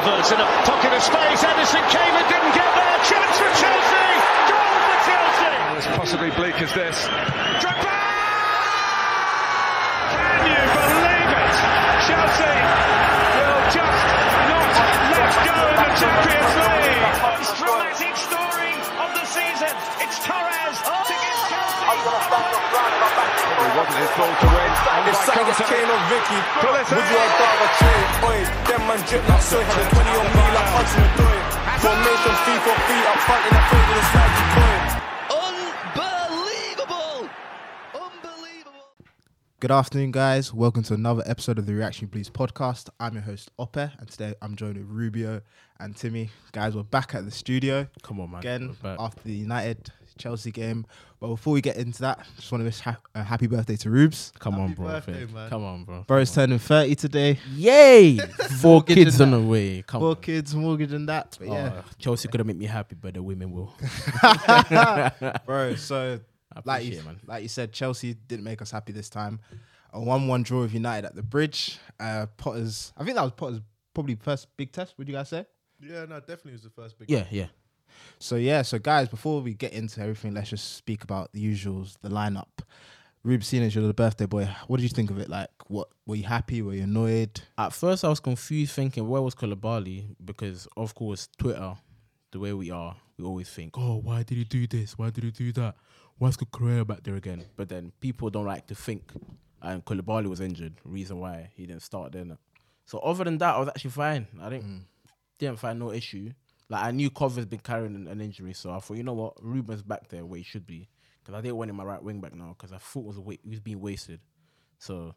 Havertz in a pocket of space. Ederson came and didn't get there. Chance for Chelsea. Goal for Chelsea. As possibly bleak as this. Drogba! Can you believe it? Chelsea will just not let go in the Champions League. Most dramatic story of the season. It's Torres to give Chelsea. It wasn't his ball to win. And If by something contact. Kane or Vicky, Pulisic. would you rather trade? Oi, them man drip like soy, had a 20 on me like Hudson Odoi. Formation three for three up front in the field with a slidey boy. Unbelievable! Unbelievable! Good afternoon, guys. Welcome to another episode of the Reaction Please podcast. I'm your host, Ope, and today I'm joined with Rubio and Timmy. Guys, we're back at the studio. Come on, man. Again, after the United Chelsea game. But before we get into that, just want to wish ha- a happy birthday to Rubes. Come on, bro. birthday, Finn. man. Come on, bro. Bro's turning 30 today. Yay! Four Mortgage kids and on the way. Come Four on. kids, mortgage, and that. But yeah, Oh, Chelsea could have made me happy, but the women will. bro. So, I like appreciate you, it, man. like you said, Chelsea didn't make us happy this time. A one-one draw with United at the Bridge. Uh, Potter's, I think that was Potter's probably first big test. Would you guys say? Yeah, no, definitely was the first big. Yeah, yeah. So yeah, so guys, before we get into everything, let's just speak about the usuals, the lineup. Rube, seeing as you're the birthday boy, what did you think of it? Like, what were you happy? Were you annoyed? At first, I was confused, thinking where was Koulibaly because, of course, Twitter, the way we are, we always think, oh, why did he do this? Why did he do that? Why's Correa back there again? But then people don't like to think, and Koulibaly was injured. Reason why he didn't start then. So other than that, I was actually fine. I didn't mm. didn't find no issue. Like I knew Cover's been carrying an, an injury, so I thought, you know what, Ruben's back there where he should be, because I didn't want him my right wing back now, because I thought was wa- he was being wasted. So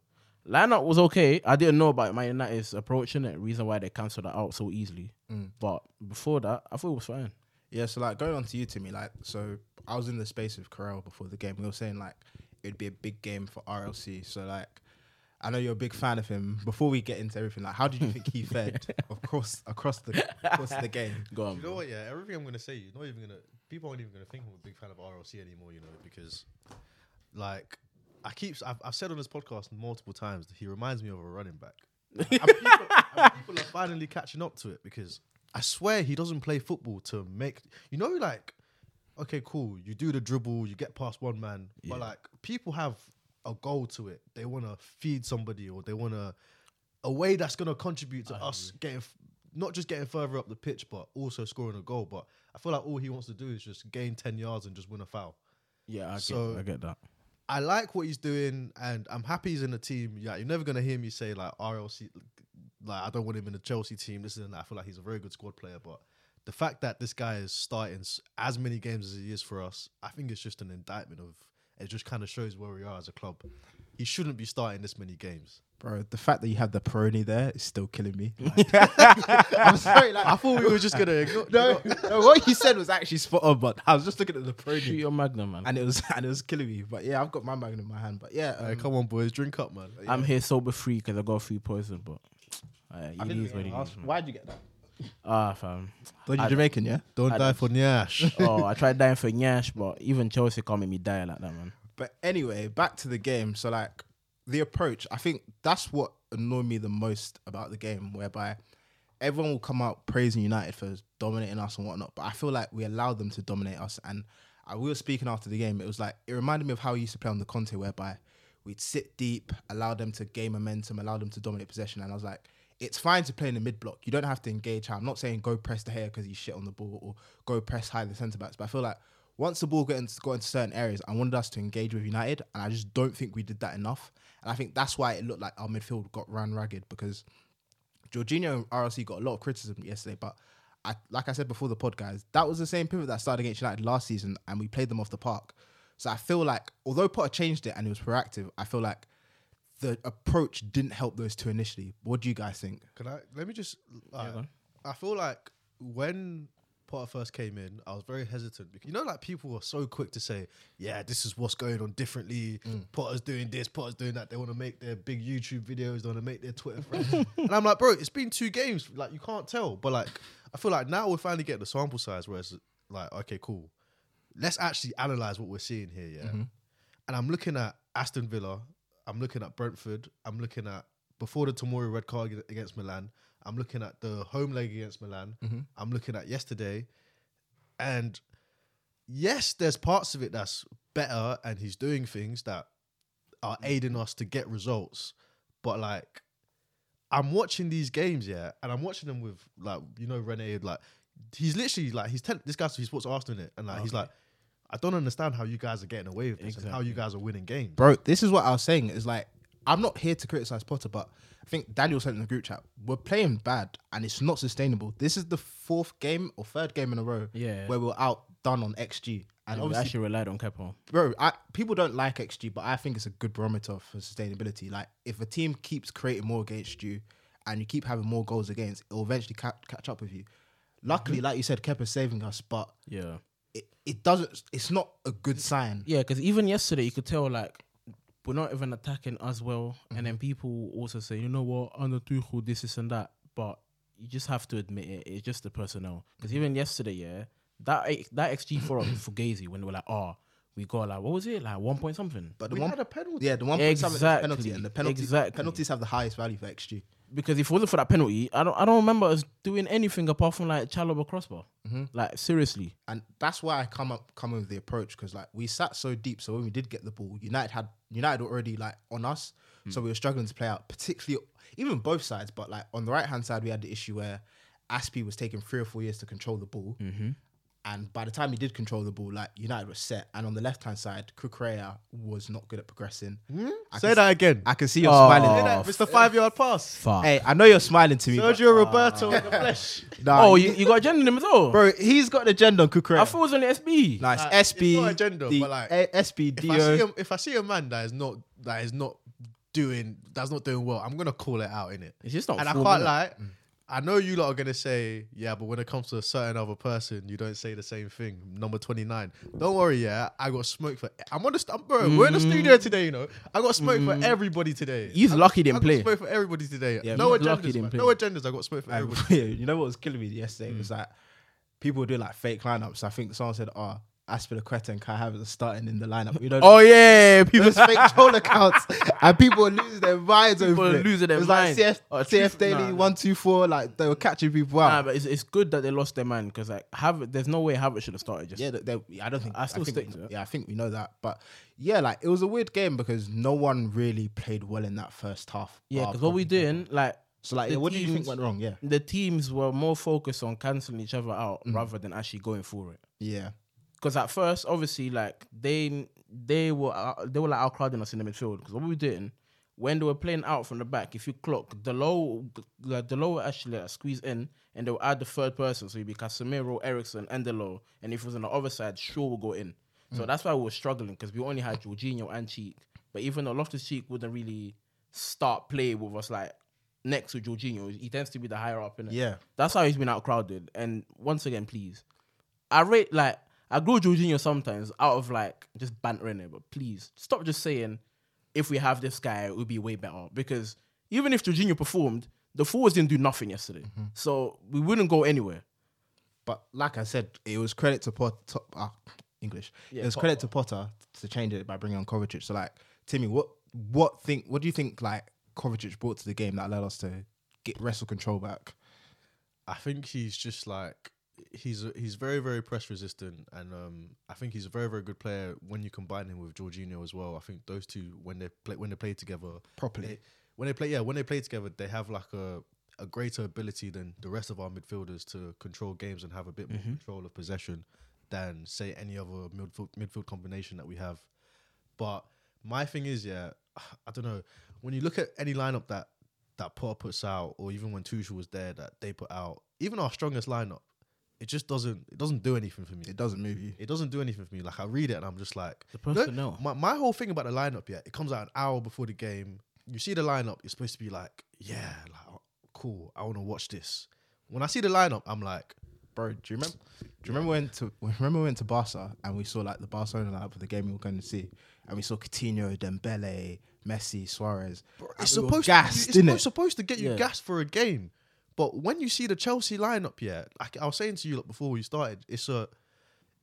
lineup was okay. I didn't know about Man United's approaching it, reason why they cancelled that out so easily. Mm. But before that, I thought it was fine. Yeah, so like going on to you, Timmy, like, so I was in the space with Carell before the game. We were saying like it'd be a big game for RLC. So like, I know you're a big fan of him. Before we get into everything, like, how did you think he fared across across the across the game? Go on. You know what? Yeah, everything I'm gonna say, you're not even gonna. People aren't even gonna think I'm a big fan of RLC anymore. You know, because like I keep, I've, I've said on this podcast multiple times that he reminds me of a running back. and, people, and people are finally catching up to it because I swear he doesn't play football to make. You know, like okay, cool. You do the dribble, you get past one man, but like people have a goal to it. They want to feed somebody, or they want to a way that's going to contribute to us getting not just getting further up the pitch, but also scoring a goal. But I feel like all he wants to do is just gain ten yards and just win a foul. Yeah, I So- get, I get that. I like what he's doing, and I'm happy he's in the team. Yeah, you're never gonna hear me say like RLC, like I don't want him in the Chelsea team. This and that. I feel like he's a very good squad player, but the fact that this guy is starting as many games as he is for us, I think it's just an indictment of. It just kind of shows where we are as a club. He shouldn't be starting this many games. Bro, the fact that you have the Peroni there is still killing me. I'm sorry, like I thought we were just gonna no, no, what you said was actually spot on, but I was just looking at the Shoot Peroni. your magnum, man. And it was and it was killing me, but yeah, I've got my magnum in my hand. But yeah, Hey, um, come on, boys, drink up, man. I'm here sober free because I got free poison, but uh, I didn't is what even it ask, man. why'd you get that? Ah, fam. Thought you I- Jamaican, yeah. Don't I die don't- for Nyash. oh, I tried dying for Nyash, but even Chelsea can't make me die like that, man. But anyway, back to the game. So like the approach, I think that's what annoyed me the most about the game, whereby everyone will come out praising United for dominating us and whatnot. But I feel like we allowed them to dominate us. And I, we were speaking after the game. It was like it reminded me of how we used to play on the Conte, whereby we'd sit deep, allow them to gain momentum, allow them to dominate possession. And I was like, it's fine to play in the mid block. You don't have to engage high. I'm not saying go press the hair because he's shit on the ball or go press high the centre backs. But I feel like once the ball got into, got into certain areas, I wanted us to engage with United, and I just don't think we did that enough. And I think that's why it looked like our midfield got run ragged because Jorginho and RLC got a lot of criticism yesterday, but I, like I said before the pod, guys, that was the same pivot that started against United last season, and we played them off the park. So I feel like, although Potter changed it and he was proactive, I feel like the approach didn't help those two initially. What do you guys think? Can I let me just? uh, go on. I feel like when Potter first came in, I was very hesitant because you know, like people were so quick to say, "Yeah, this is what's going on differently." Potter's doing this, Potter's doing that. They want to make their big YouTube videos. They want to make their Twitter friends. and I'm like, bro, it's been two games. Like you can't tell. But like, I feel like now we're finally getting the sample size where it's like, okay, cool. Let's actually analyze what we're seeing here. Yeah. And I'm looking at Aston Villa. I'm looking at Brentford. I'm looking at before the Tomori red card against Milan. I'm looking at the home leg against Milan. Mm-hmm. I'm looking at yesterday, and yes, there's parts of it that's better, and he's doing things that are aiding us to get results. But like, I'm watching these games, yeah, and I'm watching them with like you know Rene, like he's literally like he's telling this guy's he supports Arsenal in it, and like he's like, I don't understand how you guys are getting away with this and how you guys are winning games. bro. This is what I was saying. Is like I'm not here to criticize Potter, but I think Daniel said in the group chat we're playing bad and it's not sustainable. This is the fourth game or third game in a row, Yeah. where we're outdone on XG. And And we obviously, actually relied on Kepa. bro, I, people don't like XG, but I think it's a good barometer for sustainability. Like if a team keeps creating more against you and you keep having more goals against, it will eventually ca- catch up with you. Luckily, mm-hmm. like you said, Kepa's saving us, but Yeah. It, it doesn't. It's not a good sign. Yeah, because even yesterday you could tell like we're not even attacking as well, Mm-hmm. and then people also say, you know what, under Tuchel, this, this, and that. But you just have to admit it. It's just the personnel. Because even yesterday, yeah, that that XG for for Gazy when they were like, oh, we got like what was it like one point something. But the We one had a penalty. Yeah, the one point seven is Exactly, penalty, and the penalty exactly. penalties have the highest value for XG. because if it wasn't for that penalty, I don't I don't remember us doing anything apart from like Chalobah crossbar. Mm-hmm. Like seriously, and that's why I come up coming with the approach because like we sat so deep, so when we did get the ball, United had United already like on us, so we were struggling to play out, particularly even both sides. But like on the right hand side, we had the issue where Aspie was taking three or four years to control the ball, and by the time he did control the ball, like United was set. And on the left hand side, Cucurella was not good at progressing. Hmm? I Say can- that again. I can see you're Oh. smiling. It's the Mr. Five Yard Pass. fuck. Hey, I know you're smiling to me. but- Sergio ah. Roberto in the flesh. Nah, oh, you, you got agenda in him as well, bro, he's got an agenda on Cucurella. I thought it was only SB. Nice. Uh, SB, it's not agenda, the but like, eh, A- SB, If I, see Dio. a, if I see a man that is not that is not doing that's not doing well, I'm gonna call it out in it. It's just not And I can't innit? lie. Mm. I know you lot are gonna say, yeah, but when it comes to a certain other person, you don't say the same thing. Number twenty nine. Don't worry, yeah. I got smoke for. I'm on the st- bro. We're in the mm. studio today, you know. I got smoke for mm. everybody today. He's I lucky didn't I got play. smoke for everybody today. Yeah, no he's lucky he agendas, man. No agendas. I got smoke for everybody. yeah, you know what was killing me yesterday Mm. was that people doing like fake lineups. I think someone said, "Oh, Azpilicueta and Kai Havertz are starting in the lineup." You know, Oh yeah, people those fake troll accounts, and people were losing their minds People over were it. losing their minds. Like CF, Oh, CF truth- Daily nah, nah. one two four, like they were catching people out. Nah, but it's, it's good that they lost their man because like have there's no way Havertz should have started. Just yeah, they, they- I don't think I still think stick we- to it. Yeah, I think we know that, but yeah, like it was a weird game because no one really played well in that first half. yeah, because what we doing like So like, the yeah, what do you think teams- went wrong? Yeah, the teams were more focused on canceling each other out Mm. rather than actually going for it. yeah, Because at first, obviously, like they they were uh, they were like outcrowding us in the midfield. Because what we were doing when they were playing out from the back, if you clock Dalot, like Dalot actually like, squeeze in, and they'll add the third person, so it'd be Casemiro, Eriksen, and Dalot. And if it was on the other side, Shaw will go in. So that's why we were struggling because we only had Jorginho and Cheek. But even though Loftus Cheek wouldn't really start play with us like next to Jorginho, he tends to be the higher up in it. Yeah. That's how he's been outcrowded. And once again, please, I rate like I grow Jorginho sometimes out of like just bantering it, but please stop just saying if we have this guy, it would be way better. Because even if Jorginho performed, the forwards didn't do nothing yesterday, Mm-hmm. so we wouldn't go anywhere. But like I said, it was credit to Potter. Uh, English. Yeah, it was credit to Potter to change it by bringing on Kovacic. So like, Timmy, what what think? What do you think? Like Kovacic brought to the game that allowed us to get wrestle control back. I think he's just like he's he's very very press resistant, and um, I think he's a very very good player when you combine him with Jorginho as well. I think those two when they play when they play together Properly. they- when they play yeah when they play together they have like a a greater ability than the rest of our midfielders to control games and have a bit more control of possession than say any other midfield midfield combination that we have. But my thing is, yeah, I don't know. When you look at any lineup that that Potter puts out, or even when Tuchel was there, that they put out, even our strongest lineup, it just doesn't it doesn't do anything for me. It doesn't move you. It doesn't do anything for me. Like I read it and I'm just like The you know, personnel. my my whole thing about the lineup, yeah, it comes out an hour before the game. You see the lineup, you're supposed to be like, yeah, like oh, cool. I want to watch this. When I see the lineup, I'm like, Bro, do you remember? Do you remember when to remember we went to Barca and we saw like the Barcelona lineup for the game we were going to see, and we saw Coutinho, Dembele, Messi, Suarez. it's we supposed gassed, to, it's innit? supposed, supposed to get you Yeah. gassed for a game. But when you see the Chelsea lineup, yeah, like I was saying to you like, before we started, it's a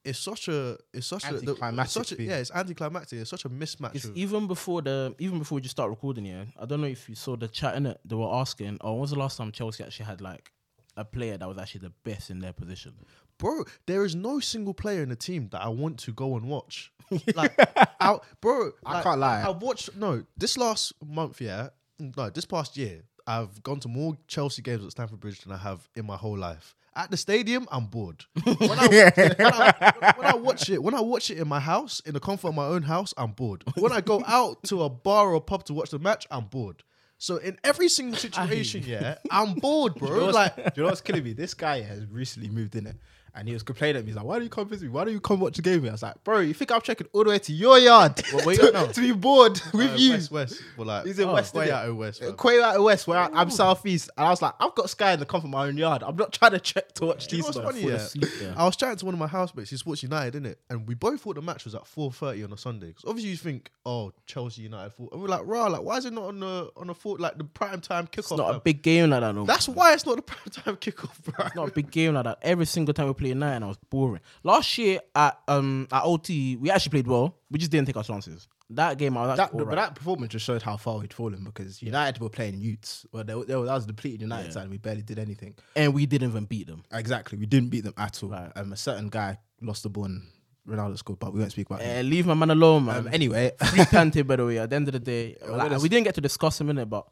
it's such a it's such a, the- Anticlimactic such a yeah it's anticlimactic. It's such a mismatch. It's even before the even before we just start recording here. I don't know if you saw the chat in it. They were asking, "Oh, when was the last time Chelsea actually had like a player that was actually the best in their position?" bro, there is no single player in the team that I want to go and watch. Like, I, bro, I like, can't lie. I've watched no this last month, yeah, no, this past year, I've gone to more Chelsea games at Stamford Bridge than I have in my whole life. At the stadium, I'm bored. When I, when, I, when I watch it, when I watch it in my house, in the comfort of my own house, I'm bored. When I go out to a bar or a pub to watch the match, I'm bored. So in every single situation, yeah, I'm bored, bro. Like Do you know what's killing me? This guy has recently moved in it. And he was complaining at me. He's like, why don't you come visit me? Why don't you come watch the game? I was like, bro, you think I'm checking all the way to your yard Well, where you to, at now? to be bored with uh, you? West, West, well, like He's in oh, West, way innit? out of West. fam. Quay out of West, where I, I'm southeast. And I was like, I've got Sky in the comfort of my own yard. I'm not trying to check to watch You know these. funny? fall Yeah, asleep there. I was chatting to one of my housemates. He supports United, innit? And we both thought the match was at four thirty on a Sunday. Because obviously you think, oh, Chelsea United. Four. And we're like, rah, like why is it not on the on the four like the prime time kickoff? It's not a big game like that. No, That's why it's not the prime time kickoff, bro. It's not a big game like that. Every single time we played night, and I was boring. Last year at um at OT, we actually played well. We just didn't take our chances. That game, I was That, but alright. that performance just showed how far we'd fallen because United were playing Utes. Well, they, they, were- that was depleted United Yeah. side. and We barely did anything. and we didn't even beat them. Exactly. We didn't beat them at all. Right. Um, a certain guy lost the ball and Ronaldo scored, but we won't speak about him. Uh, leave my man alone, man. Um, anyway, Free Kante, by the way. At the end of the day, like, we didn't get to discuss him in it, but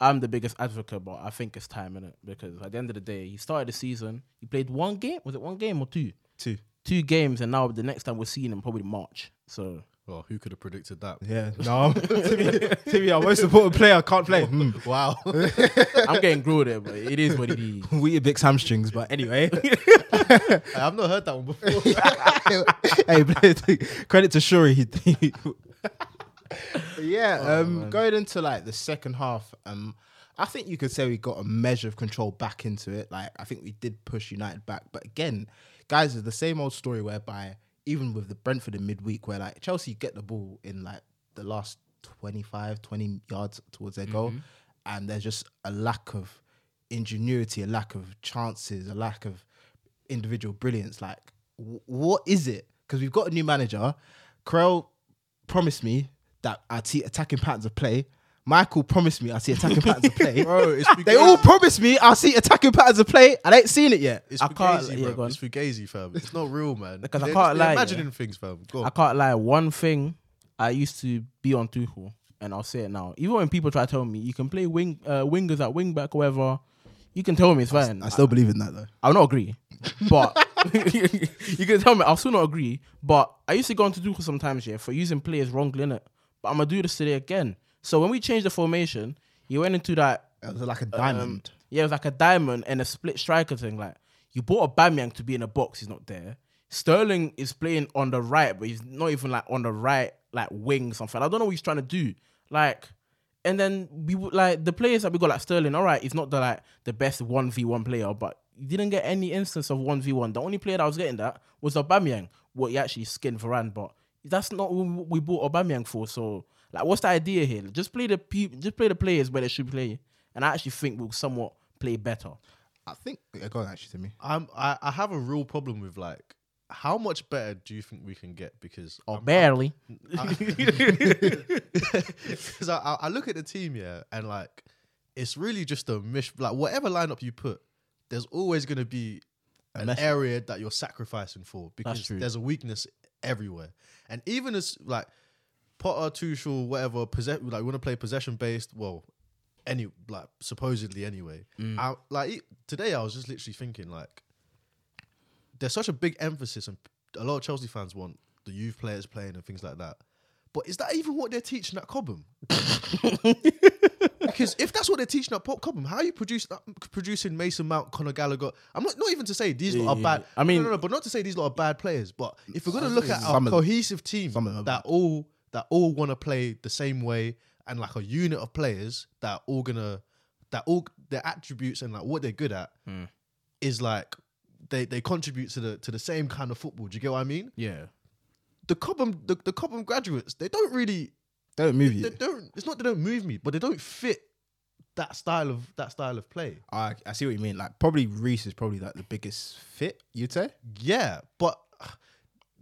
I'm the biggest advocate. But I think it's time in it because at the end of the day, he started the season. He played one game. Was it one game or two? two. Two games, and now the next time we're seeing him probably March. So Well, who could have predicted that? Yeah, no. to, me, to me, our most important player can't play. Hmm. Wow. I'm getting grilled there, but it is what it is. Weetabix hamstrings, but anyway. I've not heard that one before. hey, credit to Shuri. yeah, um, going into like the second half, um, I think you could say we got a measure of control back into it. Like I think we did push United back, but again, guys, it's the same old story whereby even with the Brentford in midweek, where like Chelsea get the ball in like the last 25, 20 yards towards their goal, and there's just a lack of ingenuity, a lack of chances, a lack of individual brilliance. Like, w- what is it? Because we've got a new manager. Krell promised me that I'd see attacking patterns of play. Michael promised me I'd see attacking patterns of play. Bro, it's they all promised me I'll see attacking patterns of play. I ain't seen it yet. It's I can't- fugazi, yeah, bro. go. It's fugazi, fam. It's not real, man. Because I can't just- they're lie, Imagining yeah. things, fam. Go I can't lie. One thing I used to be on Tuchel, and I'll say it now. Even when people try to tell me you can play wing uh, wingers at wing back, or whatever, you can tell me it's fine. I still believe in that though. I'll not agree, but you can tell me I'll still not agree. But I used to go on to Tuchel sometimes, yeah, for using players wrongly in it. But I'm gonna do this today again. So when we changed the formation, he went into that It was like a um, diamond. yeah, it was like a diamond and a split striker thing. Like you bought Aubameyang to be in a box, he's not there. Sterling is playing on the right, but he's not even like on the right, like wing something. I don't know what he's trying to do. Like, and then we would like the players that we got like Sterling. All right, he's not the like the best one v one player, but he didn't get any instance of one v one. The only player that was getting that was Aubameyang. What he actually skinned Varane, but that's not what we bought Aubameyang for. So, like, what's the idea here? Just play the pe- just play the players where they should play, and I actually think we'll somewhat play better. I think yeah, go on actually to me. I'm, I, I have a real problem with like how much better do you think we can get? Because oh, Or I'm- barely. because I, I I look at the team yeah, and like it's really just a mish. Like whatever lineup you put, there's always going to be an area that you're sacrificing for because there's a weakness everywhere. And even as like Potter, Tuchel, whatever, possess like want to play possession based. Well, any like supposedly anyway. Mm. I, like today, I was just literally thinking like there's such a big emphasis, and a lot of Chelsea fans want the youth players playing and things like that. But is that even what they're teaching at Cobham? because if that's what they're teaching at Pop Cobham, how are you produce, uh, producing Mason Mount, Conor Gallagher? I'm not not even to say these lot are Yeah, bad. I mean- no, no, no, but not to say these lot are bad players. But if we're gonna look at a cohesive team that all that all want to play the same way and like a unit of players that are all gonna that all their attributes and like what they're good at Hmm. is like they they contribute to the to the same kind of football. Do you get what I mean? Yeah. The Cobham the, the Cobham graduates they don't really they Don't move you. they don't. It's not they don't move me, but they don't fit that style of that style of play. I, I see what you mean. Like probably Reece is probably like the biggest fit. You'd say. Yeah, but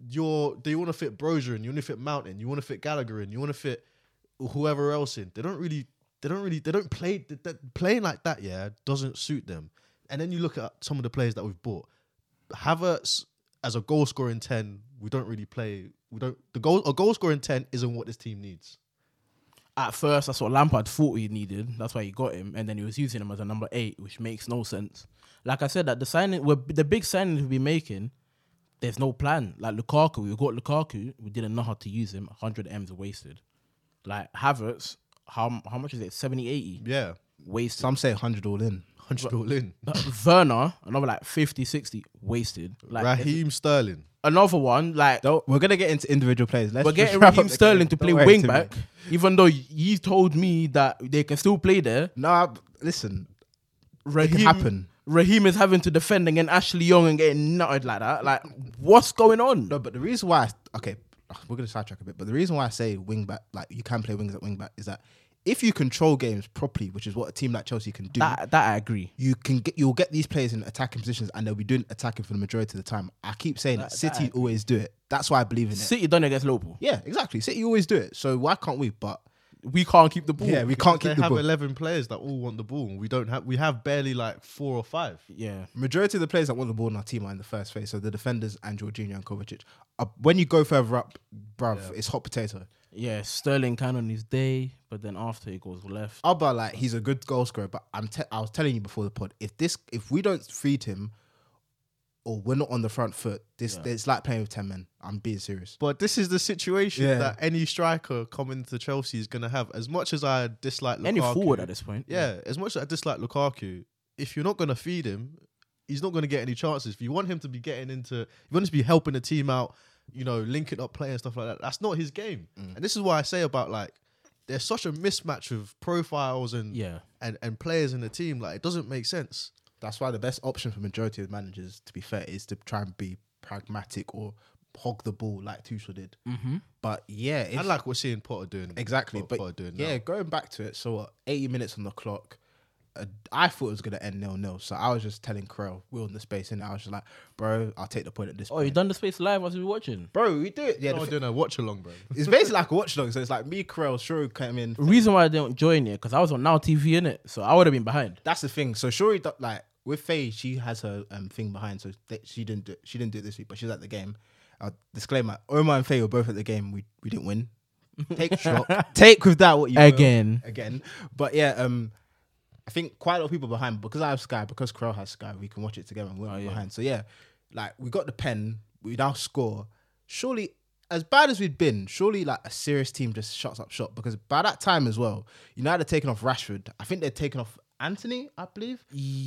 your they want to fit Broja and you want to fit Mountain, you want to fit Gallagher in, you want to fit whoever else in. They don't really, they don't really, they don't play. They, they- playing like that, yeah, doesn't suit them. And then you look at some of the players that we've bought. Havertz as a goal scoring ten, we don't really play. We don't the goal a goal scoring ten isn't what this team needs. At first, that's what Lampard thought he needed. That's why he got him, and then he was using him as a number eight, which makes no sense. Like I said, that the signing, we're, the big signing we've been making, there's no plan. Like Lukaku, we got Lukaku, we didn't know how to use him. 100 m's wasted. Like Havertz, how how much is it? 70, 80 Yeah, wasted. Some say 100 all in. hundred all in. Werner, another like 50, 60 wasted. Like Raheem Sterling. Another one, like Don't, we're gonna get into individual players. Let's we're just getting wrap up Raheem the Sterling game. to Don't play worry wing too back, much. even though you told me that they can still play there. No, I- listen, it Raheem, can happen. Raheem is having to defend against Ashley Young and getting nutted like that. Like, what's going on? No, but the reason why, I, okay, we're gonna sidetrack a bit. But the reason why I say wing back, like you can play wings at wing back, is that if you control games properly, which is what a team like Chelsea can do, That that I agree. you can get you'll get these players in attacking positions, and they'll be doing attacking for the majority of the time. I keep saying That- it. that City agree. always do it. That's why I believe in it. City done it against Liverpool. Yeah, exactly. City always do it. So why can't we? But We can't keep the ball. yeah, we can't They keep the ball. We can have ball. eleven players that all want the ball. We don't have. We have barely like four or five. yeah. Majority of the players that want the ball in our team are in the first phase. So the defenders and Jorginho and Kovacic. Uh, when you go further up, bruv, it's hot potato. Yeah, Sterling can on his day, but then after he goes left. Auba, like he's a good goal scorer, but I'm te- I was telling you before the pod, if this if we don't feed him or we're not on the front foot, this it's like playing with ten men. I'm being serious. But this is the situation Yeah. that any striker coming to Chelsea is going to have. As much as I dislike Lukaku, Any forward at this point. yeah, as much as I dislike Lukaku, if you're not going to feed him, he's not going to get any chances. If you want him to be getting into, if you want him to be helping the team out, you know, linking up play and stuff like that. That's not his game. Mm. And this is why I say about like there's such a mismatch of profiles and Yeah. and and players in the team. Like it doesn't make sense. That's why the best option for majority of managers, to be fair, is to try and be pragmatic or hog the ball like Tuchel did. Mm-hmm. But yeah, if, And like we're seeing Potter doing exactly. Potter, But Potter doing yeah, now. going back to it. So what, 80 minutes on the clock. Uh, I thought it was gonna end nil nil. So I was just telling Krell, we're on the space, and I was just like, bro, I'll take the point at this Oh, point. you done the space live as we were watching. Bro, we do it. Yeah, No, the I'm thi- doing a watch along, bro. it's basically like a watch log. So it's like me, Krell, Shrew came in. Reason why I didn't join it because I was on Now TV in it, so I would have been behind. That's the thing. So Shuri, like with Faye, she has her um, thing behind, so th- she didn't do she didn't do it this week, but she's at the game. Uh, disclaimer: Omar and Faye were both at the game. We we didn't win. Take shock. Take with that what you will. Again. again. But yeah, um, I think quite a lot of people behind because I have Sky because Crow has Sky. We can watch it together and we're Oh, yeah. behind. So yeah, like we got the pen. We now score. Surely. As bad as we'd been, surely like a serious team just shuts up shop because by that time as well, United had taken off Rashford. I think they'd taken off Antony, I believe.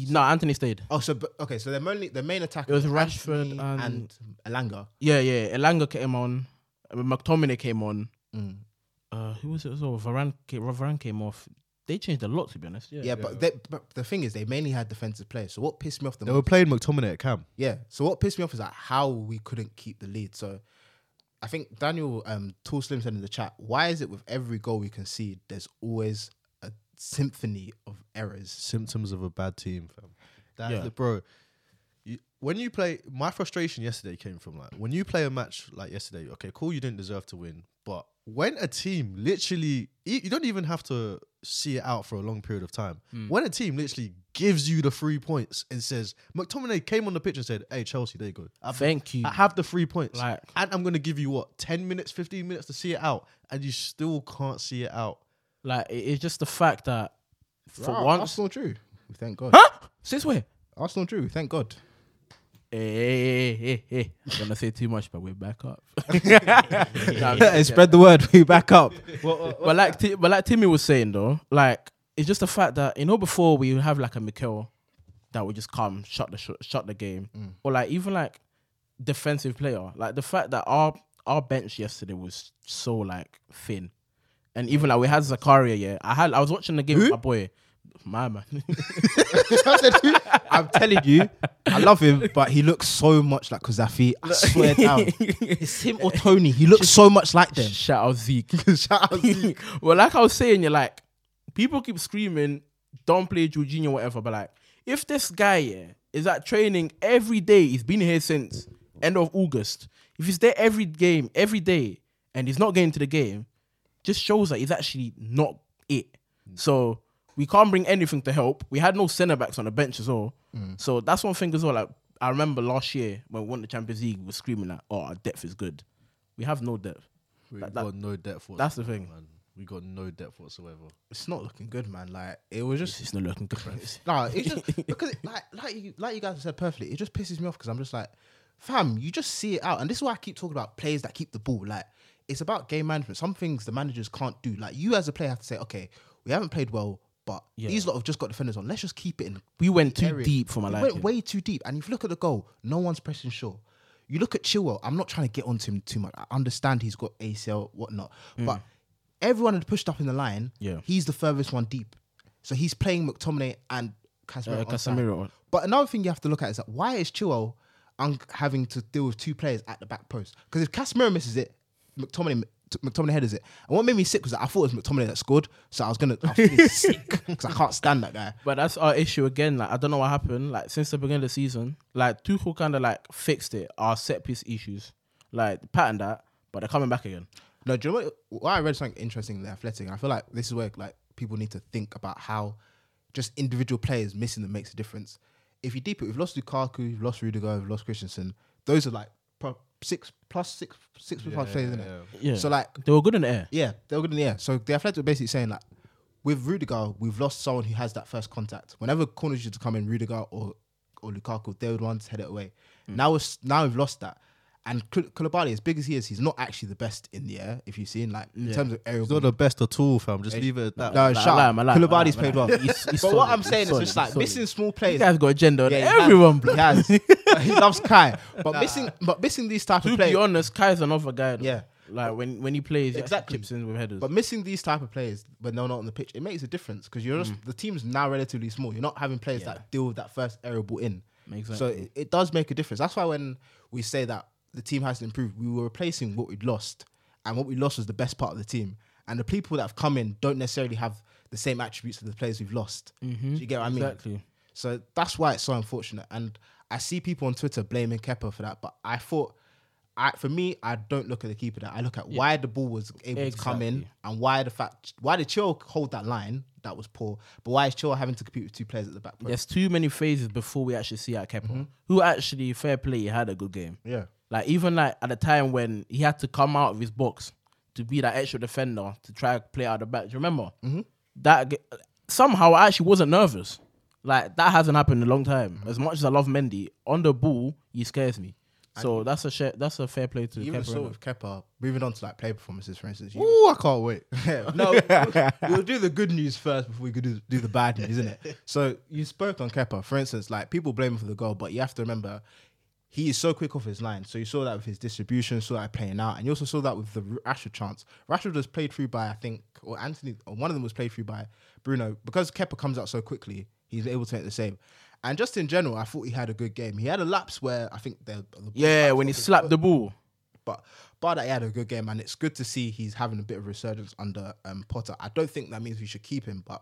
No, Antony stayed. Oh, so but, okay, so their main the main attack It was Rashford and, and- Elanga. Yeah, yeah. Elanga came on. McTominay came on. Uh, who was it? well? Varane came, Varane came off. They changed a lot, to be honest. Yeah. Yeah, but they, but the thing is, they mainly had defensive players. So what pissed me off the They most? were playing McTominay at Cam. Yeah. So what pissed me off is like how we couldn't keep the lead. So I think Daniel um Tall Slim said in the chat, why is it with every goal we concede, there's always a symphony of errors? Symptoms of a bad team, fam. That, Yeah. bro. You, when you play, my frustration yesterday came from like when you play a match like yesterday. Okay, cool, you didn't deserve to win, but when a team literally, you you don't even have to see it out for a long period of time. When a team literally gives you the three points and says, McTominay came on the pitch and said, "Hey Chelsea, there you go. I've- Thank you. I have the three points, Like- and I'm gonna give you what ten minutes, fifteen minutes to see it out, and you still can't see it out." Like, it's just the fact that for Ah, once. Arsenal drew. Thank God. Huh? Since where? Arsenal drew. Thank God. Hey, hey, hey, hey. I'm gonna say too much, but we're back up. Nah, Spread the word. We back up. but like, Ti- but like Timmy was saying though, like it's just the fact that you know before we have like a Mikel that would just come shut the sh- shut the game, or like even like defensive player, like the fact that our our bench yesterday was so like thin, and even like we had Zakaria, yeah, I had I was watching the game with my boy, my man, I'm telling you, I love him, but he looks so much like Kazafi. I swear down. It's him or Tony. He looks so much like them. shout out Zeke. Shout out Zeke. well, like I was saying, you're like, people keep screaming, don't play Jorginho, whatever. But like, if this guy yeah, is at training every day, he's been here since end of August. If he's there every game, every day, and he's not getting to the game, just shows that he's actually not it. So we can't bring anything to help. We had no centre backs on the bench as well. Mm. So that's one thing as well. Like I remember last year when we won the Champions League, we were screaming like, "Oh, our depth is good." We have no depth. That- that- got no depth whatsoever. that's the thing. man. We got no depth whatsoever. It's not looking good, man. Like it was just It's not looking good. No, it's just because it, like like you like you guys said perfectly. It just pisses me off because I'm just like, fam, you just see it out, and this is why I keep talking about players that keep the ball. Like it's about game management. Some things the managers can't do. Like you as a player have to say, okay, we haven't played well, but Yeah. these lot have just got defenders on. Let's just keep it in. We went too area. deep for my We liking. went way too deep. And if you look at the goal, no one's pressing Shaw. You look at Chilwell. I'm not trying to get onto him too much. I understand he's got ACL, whatnot, but everyone had pushed up in the line. Mm. Yeah. he's the furthest one deep. So he's playing McTominay and Casemiro. Uh. Casemiro. But another thing you have to look at is that why is Chilwell un- having to deal with two players at the back post? Because if Casemiro misses it, McTominay McTominay headers it. And what made me sick was that I thought it was McTominay that scored, so I was gonna I was sick because I can't stand that guy. But that's our issue again. Like I don't know what happened. Like since the beginning of the season, like Tuchel kind of like fixed it. Our set piece issues, like patterned that, but they're coming back again. No, do you know what? Why I read something interesting in the Athletic. and I feel like this is where like people need to think about how just individual players missing them makes a difference. If you deep it, we've lost Lukaku, we've lost Rudiger, we've lost Christensen. Those are like pro- six plus six six plus players, isn't it? Yeah. So like They were good in the air. yeah, they were good in the air. So the Athletic were basically saying like with Rudiger, we've lost someone who has that first contact. Whenever corners used to come in, Rudiger or or Lukaku, they would want to head it away. Mm. Now it's now we've lost that. And Koulibaly, as big as he is, he's not actually the best in the air. If you've seen, like in terms of aerial, He's not the best at all, fam. Just leave it at that. no, Like, shut up. I lie, I lie, Koulibaly's I played well. He's- he's but what I'm saying solid, is just like solid. missing small You players. guys got agenda. on Yeah, he everyone, has, he has. he loves Kai, but missing, but missing these type To of players. To be honest, Kai's another guy. though. Yeah. Like when when he plays, he Exactly. exactly chips in with headers. But missing these type of players when they're not on the pitch, it makes a difference because you're just mm. the team's now relatively small. You're not having players Yeah. that deal with that first aerial ball in. Makes So sense. it, it does make a difference. That's why when we say that the team has to improve, we were replacing what we'd lost, and what we lost was the best part of the team. And the people that have come in don't necessarily have the same attributes of the players we've lost. Do you get what I mean? Exactly. So that's why it's so unfortunate. And I see people on Twitter blaming Kepa for that, but I thought, I for me, I don't look at the keeper. That I look at why the ball was able to come in and why the fact why did Chill hold that line that was poor, but why is Chill having to compete with two players at the back? post? There's too many phases before we actually see out Kepa, Mm-hmm. who actually fair play had a good game. Yeah. Like even like at the time when he had to come out of his box to be that extra defender to try to play out the back. Do you remember? Mm-hmm. That somehow I actually wasn't nervous. Like that hasn't happened in a long time. Mm-hmm. As much as I love Mendy, on the ball he scares me. So that's a share, that's a fair play to Even Kepa. so with Kepa, moving on to like play performances, for instance. Ooh, I can't wait. no, we'll, we'll do the good news first before we could do, do the bad news, isn't it? So you spoke on Kepa, for instance, like people blame him for the goal, but you have to remember he is so quick off his line. So you saw that with his distribution, saw that playing out, and you also saw that with the Rashford chance. Rashford was played through by I think, or Antony, or one of them was played through by Bruno because Kepa comes out so quickly. He's able to make the same. And just in general, I thought he had a good game. He had a lapse where I think the, the yeah, when he slapped the ball. but but that he had a good game, and it's good to see he's having a bit of resurgence under um, Potter. I don't think that means we should keep him, but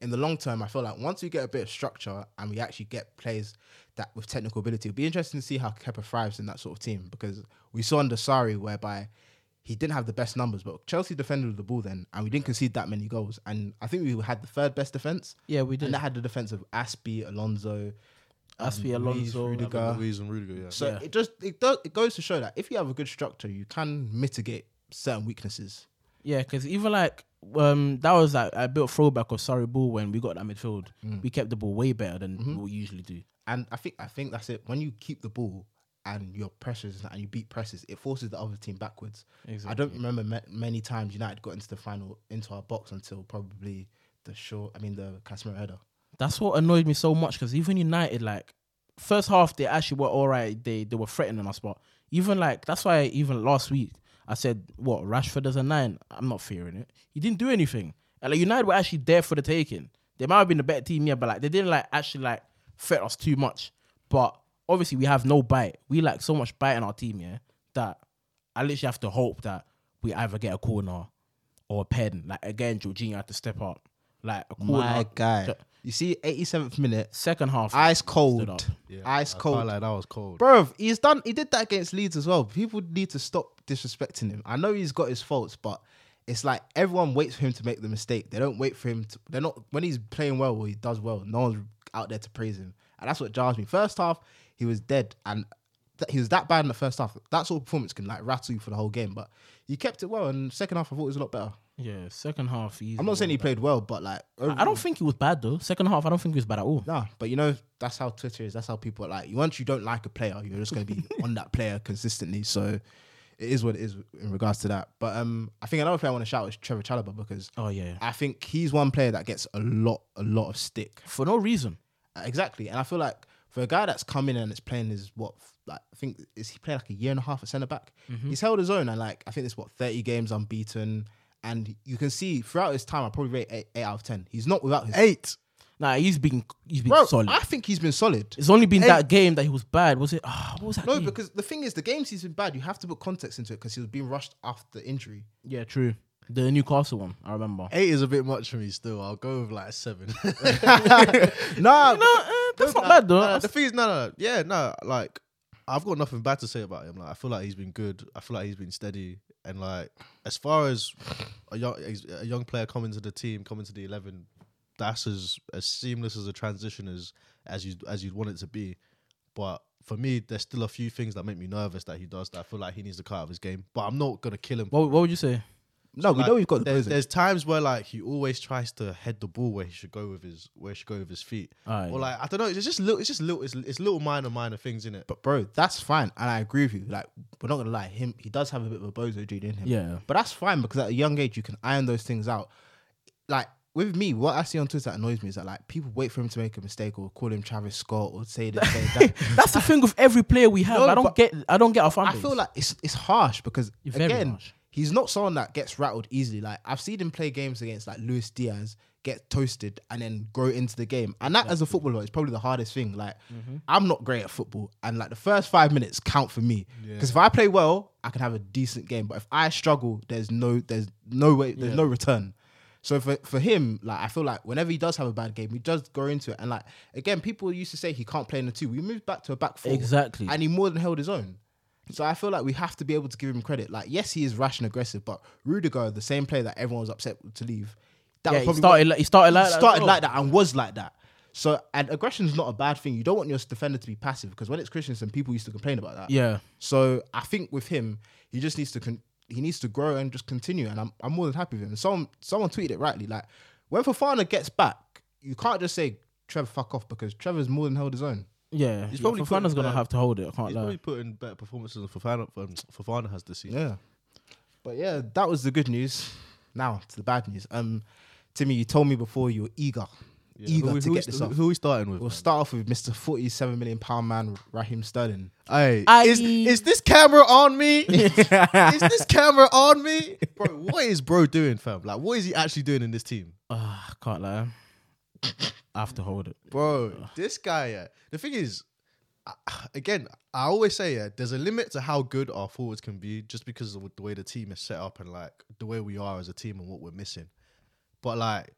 in the long term, I feel like once we get a bit of structure and we actually get players that with technical ability, it'll be interesting to see how Kepa thrives in that sort of team because we saw under Sarri whereby he didn't have the best numbers, but Chelsea defended the ball then, and we didn't concede that many goals. And I think we had the third best defense. Yeah, we did. And that had the defense of Aspie, Alonso, Aspie, um, Alonso, Rudiger. Luiz and Rudiger, yeah. So Yeah. it just it does it goes to show that if you have a good structure, you can mitigate certain weaknesses. Yeah, because even like um that was like a bit of throwback of Sarri ball when we got that midfield. Mm. We kept the ball way better than Mm-hmm. we usually do. And I think I think that's it. When you keep the ball and your pressures and you beat presses, it forces the other team backwards. I don't remember ma- many times United got into the final into our box until probably the short. I mean the Casemiro header. That's what annoyed me so much because even United, like first half, they actually were all right. They they were threatening us, but even like that's why even last week I said, "What Rashford as a nine? I'm not fearing it. He didn't do anything. And like United were actually there for the taking. They might have been a better team, yeah, but like they didn't like actually like threat us too much. But obviously we have no bite. We like so much bite in our team, yeah, that I literally have to hope that we either get a corner or a pen. Like again, Jorginho had to step up. Like a corner. My guy. Ju- You see, 87th minute, Second half, ice cold. Yeah, ice I cold. can't that was cold. Bro, he's done. He did that against Leeds as well. People need to stop disrespecting him. I know he's got his faults, but it's like everyone waits for him to make the mistake. They don't wait for him to. They're not when he's playing well or he does well. No one's out there to praise him, and that's what jars me. First half, he was dead, and th- he was that bad in the first half. That sort of performance can like rattle you for the whole game, but he kept it well. And second half, I thought it was a lot better. Yeah, second half. He's I'm not saying he played well, but like I don't think he was bad though. Second half, I don't think he was bad at all. Nah, but you know that's how Twitter is. That's how people are like. Once you don't like a player, you're just going to be on that player consistently. So it is what it is in regards to that. But um, I think another player I want to shout out is Trevor Chalobah because Oh yeah, I think he's one player that gets a lot, a lot of stick. for no reason. Uh, Exactly, and I feel like for a guy that's come in and is playing his what like I think is he played like a year and a half at centre back. He's held his own and like I think it's what thirty games unbeaten. And you can see throughout his time, I probably rate eight, eight out of ten. He's not without his Eight. Nah, he's been he's been bro. solid. I think he's been solid. it's only been Hey. that game that he was bad. Was it? ah, what was that? No, game? because the thing is, the games he's been bad, you have to put context into it because he was being rushed after injury. yeah, true. The Newcastle one, I remember. Eight is a bit much for me still. I'll go with like a seven. Nah, No, uh, that's not bad though. No, the thing is, no, no, no, yeah, no. Like, I've got nothing bad to say about him. Like, I feel like he's been good. I feel like he's been steady. And like, as far as a young a young player coming to the team, coming to the eleven, that's as as seamless as a transition as as you as you'd want it to be. But for me, there's still a few things that make me nervous that he does that I feel like he needs to cut out of his game. But I'm not gonna kill him. what, what would you say? No, we Like, know we've got the there's, there's times where like he always tries to head the ball where he should go with his where he should go with his feet. Or like I don't know, it's just little it's just little it's, it's little minor minor things in it. But bro, that's fine, and I agree with you. Like, we're not gonna lie, him he does have a bit of a bozo gene in him. Yeah. but that's fine because at a young age you can iron those things out. Like with me, what I see on Twitter that annoys me is that like people wait for him to make a mistake or call him Travis Scott or say this, say that. That's the thing with every player we have. No, I don't get. I don't get our fan I feel like it's it's harsh because You're again, harsh. He's not someone that gets rattled easily. Like I've seen him play games against like Luis Diaz, get toasted and then grow into the game. And that as a footballer is probably the hardest thing. Like Mm-hmm. I'm not great at football, and like the first five minutes count for me. Because if I play well, I can have a decent game. But if I struggle, there's no there's no way there's no return. So for for him, like I feel like whenever he does have a bad game, he does go into it. And like again, people used to say he can't play in the two. We moved back to a back four. Exactly. And he more than held his own. So I feel like we have to be able to give him credit. Like, yes, he is rash and aggressive, but Rudiger, the same player that everyone was upset to leave, that yeah, was he started. Like, he started like he that. started like that and was like that. So and aggression is not a bad thing. You don't want your defender to be passive because when it's Christensen, people used to complain about that. Yeah, So I think with him, he just needs to con- he needs to grow and just continue. And I'm I'm more than happy with him. Someone someone tweeted it rightly. Like when Fofana gets back, you can't just say Trevor fuck off because Trevor's more than held his own. Yeah. He's He's probably probably Fofana's gonna have to hold it. I can't He's lie. probably put in better performances than Fofana, um, Fofana has this season. Yeah. But yeah, that was the good news. Now to the bad news. Um, Timmy, you told me before you were eager, Yeah. eager we- to get we- this who, off. who we starting with? We'll man? start off with Mr. Forty-seven million pound man Raheem Sterling. Hey, Aye. is, is this camera on me? is this camera on me? Bro, what is bro doing, fam? Like, what is he actually doing in this team? Ah, can't lie. I have to hold it. Bro, this guy, yeah. The thing is, again, I always say, yeah, there's a limit to how good our forwards can be just because of the way the team is set up and like the way we are as a team and what we're missing. But like,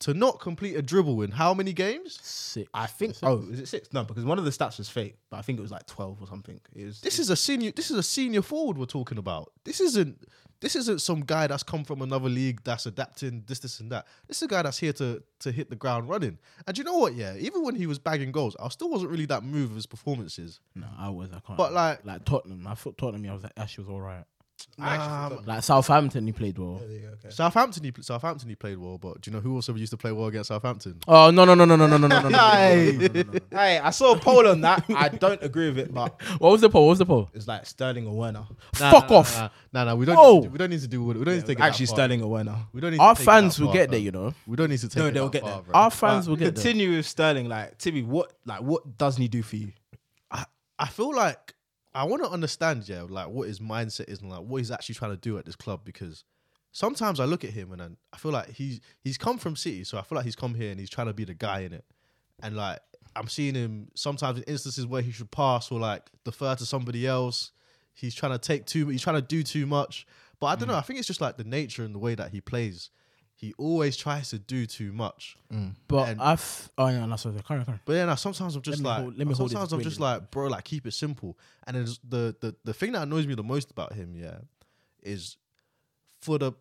to not complete a dribble in how many games? Six. I think. Oh, is it six? No, because one of the stats was fake, but I think it was like twelve or something. It was, This is a senior. This is a senior forward we're talking about. This isn't. This isn't some guy that's come from another league that's adapting this, this, and that. This is a guy that's here to to hit the ground running. And you know what? Yeah, even when he was bagging goals, I still wasn't really that moved with his performances. No, I was. I can't. But, like- like Tottenham, I thought Tottenham. I was like, actually was all right. Um, Like Southampton, he played well. Southampton, he, Southampton, he played well. But do you know who also used to play well against Southampton? Oh no no no no no no no no no! no. Hey, hey, I saw a poll on that. I don't agree with it, but What was the poll? What was the poll? it's like Sterling or Werner. Fuck off. Nah, nah, nah, we don't. Whoa. Need to, we don't need to do. We don't need to take Actually, far. Sterling or Werner. We don't need Our take it fans will far, get there, you know. We don't need to take No, they'll get far, there. bro. Our fans But will get there. continue with Sterling. Like Timmy, what like what doesn't he do for you? I, I feel like I want to understand, yeah, like what his mindset is and like what he's actually trying to do at this club because sometimes I look at him and I feel like he's he's come from City, so I feel like he's come here and he's trying to be the guy in it, and like I'm seeing him sometimes in instances where he should pass or like defer to somebody else. He's trying to take too, he's trying to do too much, but I don't know. Mm. I think it's just like the nature and the way that he plays. He always tries to do too much. But And- I've oh yeah, that's what carry on, carry on. But yeah, no, sometimes I'm just me like, hold- let me hold sometimes I'm between just them. like, bro, like keep it simple. And then the the the thing that annoys me the most about him, yeah, is for the,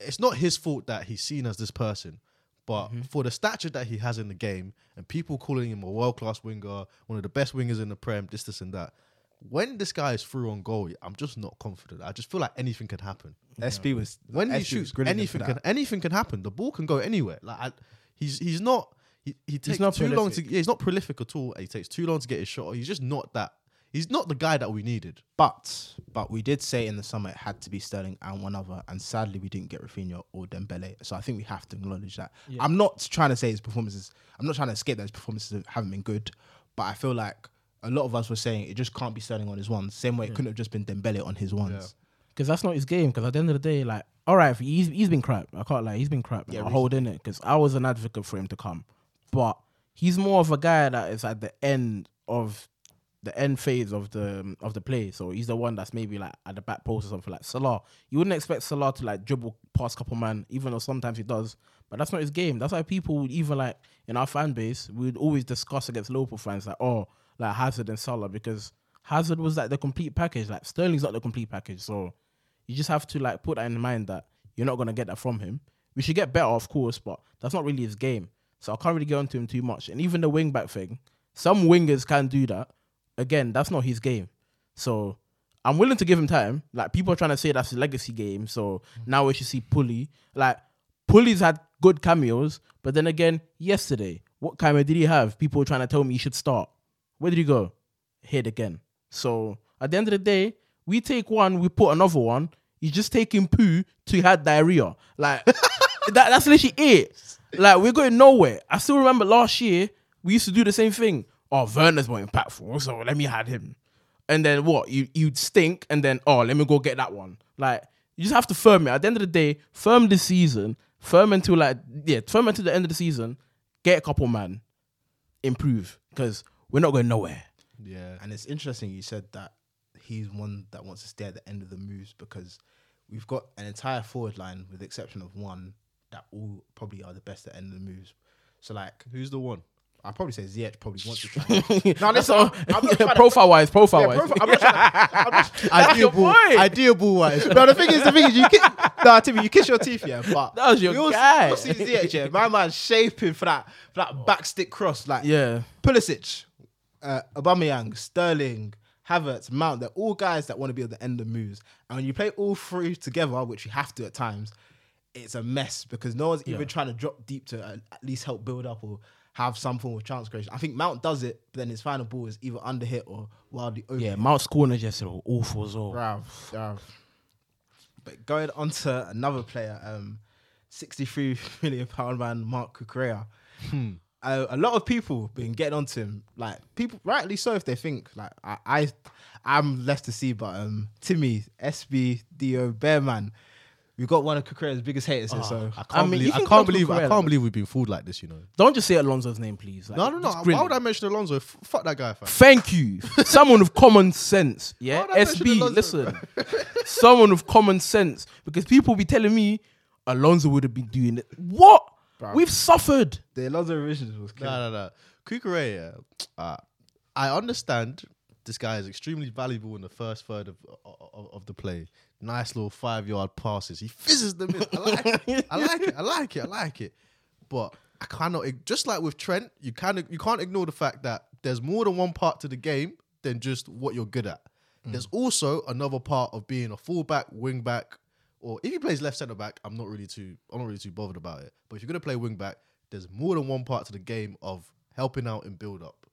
it's not his fault that he's seen as this person, but Mm-hmm. for the stature that he has in the game and people calling him a world class winger, one of the best wingers in the prem, this, this, and that. When this guy is through on goal, I'm just not confident. I just feel like anything can happen SB was when he shoots, anything can anything can happen. The ball can go anywhere. Like I, he's he's not he, he takes not too long to yeah, he's not prolific at all. He takes too long to get his shot. He's just not that. He's not the guy that we needed. But but we did say in the summer it had to be Sterling and one other, and sadly we didn't get Raphinha or Dembele. So I think we have to acknowledge that. I'm not trying to say his performances. I'm not trying to escape that his performances haven't been good, but I feel like a lot of us were saying it just can't be Sterling on his ones. Same way it couldn't have just been Dembele on his ones. because that's not his game. Because at the end of the day, like, all right, he's he's been crap. I can't lie, he's been crap. Yeah, holding it because I was an advocate for him to come, but he's more of a guy that is at the end of the end phase of the of the play. So he's the one that's maybe like at the back post or something like Salah. You wouldn't expect Salah to like dribble past couple man, even though sometimes he does. But that's not his game. That's why people would even like in our fan base, we would always discuss against local fans like, oh, like Hazard and Salah because Hazard was like the complete package. Like Sterling's not the complete package. So you just have to like put that in mind that you're not gonna get that from him. We should get better, of course, but that's not really his game. So I can't really get onto him too much. And even the wing back thing, some wingers can do that. Again, that's not his game. So I'm willing to give him time. Like people are trying to say that's his legacy game. So mm. now we should see Pulley. Like Pulley's had good cameos, but then again, yesterday, what cameo did he have? People were trying to tell me he should start. Where did he go? Hit again. So at the end of the day, we take one, we put another one. He's just taking poo to had diarrhea. Like that, that's literally it. Like we're going nowhere. I still remember last year we used to do the same thing. Oh, Werner's more impactful, so let me had him. And then what? You you'd stink, and then oh, let me go get that one. Like you just have to firm it. At the end of the day, firm this season, firm until like yeah, firm until the end of the season. Get a couple man, improve because we're not going nowhere. Yeah. And it's interesting you said that he's one that wants to stay at the end of the moves because we've got an entire forward line with the exception of one that all probably are the best at end of the moves. So like Who's the one? I'd probably say Ziyech probably wants to try. no, listen, So, I'm, I'm to- profile wise, profile Yeah, wise. profile- I'm not trying to- I'm Ideal ball. boy. Ideal ball wise. No, the thing is, the thing is, you kiss, no, Timmy, you kiss your teeth, yeah, but That was your we all, guy. We all see Ziyech, yeah, my man's shaping for that, for that oh. backstick cross, like yeah. Pulisic, uh, Aubameyang, Sterling, Havertz, Mount. They're all guys that want to be at the end of moves, and when you play all three together, which you have to at times, it's a mess because no one's even trying to drop deep to uh, at least help build up or have some form of chance creation. I think Mount does it, but then his final ball is either under hit or wildly over. Yeah, Mount's corners yesterday were awful as well. But going on to another player, um, 63 million pound man, Marc Cucurella. Uh, a lot of people been getting onto him, like people, rightly so, if they think like I, I I'm left to see, but um, Timmy, SB, Dio, Bearman, we got one of Cucurella's biggest haters here. So I can't I mean, believe you I can can't believe I can't believe we've been fooled like this, you know. Don't just say Alonso's name, please. Like, No, no, no. it's Why brilliant. would I mention Alonso? F- fuck that guy, fam. Thank you. Someone with common sense. Yeah. Why would I mention SB, Alonso? listen. Someone with common sense. Because people be telling me Alonso would have been doing it. What? We've suffered. the Alonso revisions was clear. No, no, no. Cucurella, uh, I understand this guy is extremely valuable in the first third of of, of the play. Nice little five yard passes. He fizzes them in. I like it. I like it. I like it. I like it. But I cannot. Just like with Trent, you can you can't ignore the fact that there's more than one part to the game than just what you're good at. There's also another part of being a fullback, wing back, or if he plays left centre back, I'm not really too I'm not really too bothered about it. But if you're gonna play wing back, there's more than one part to the game of helping out in build up.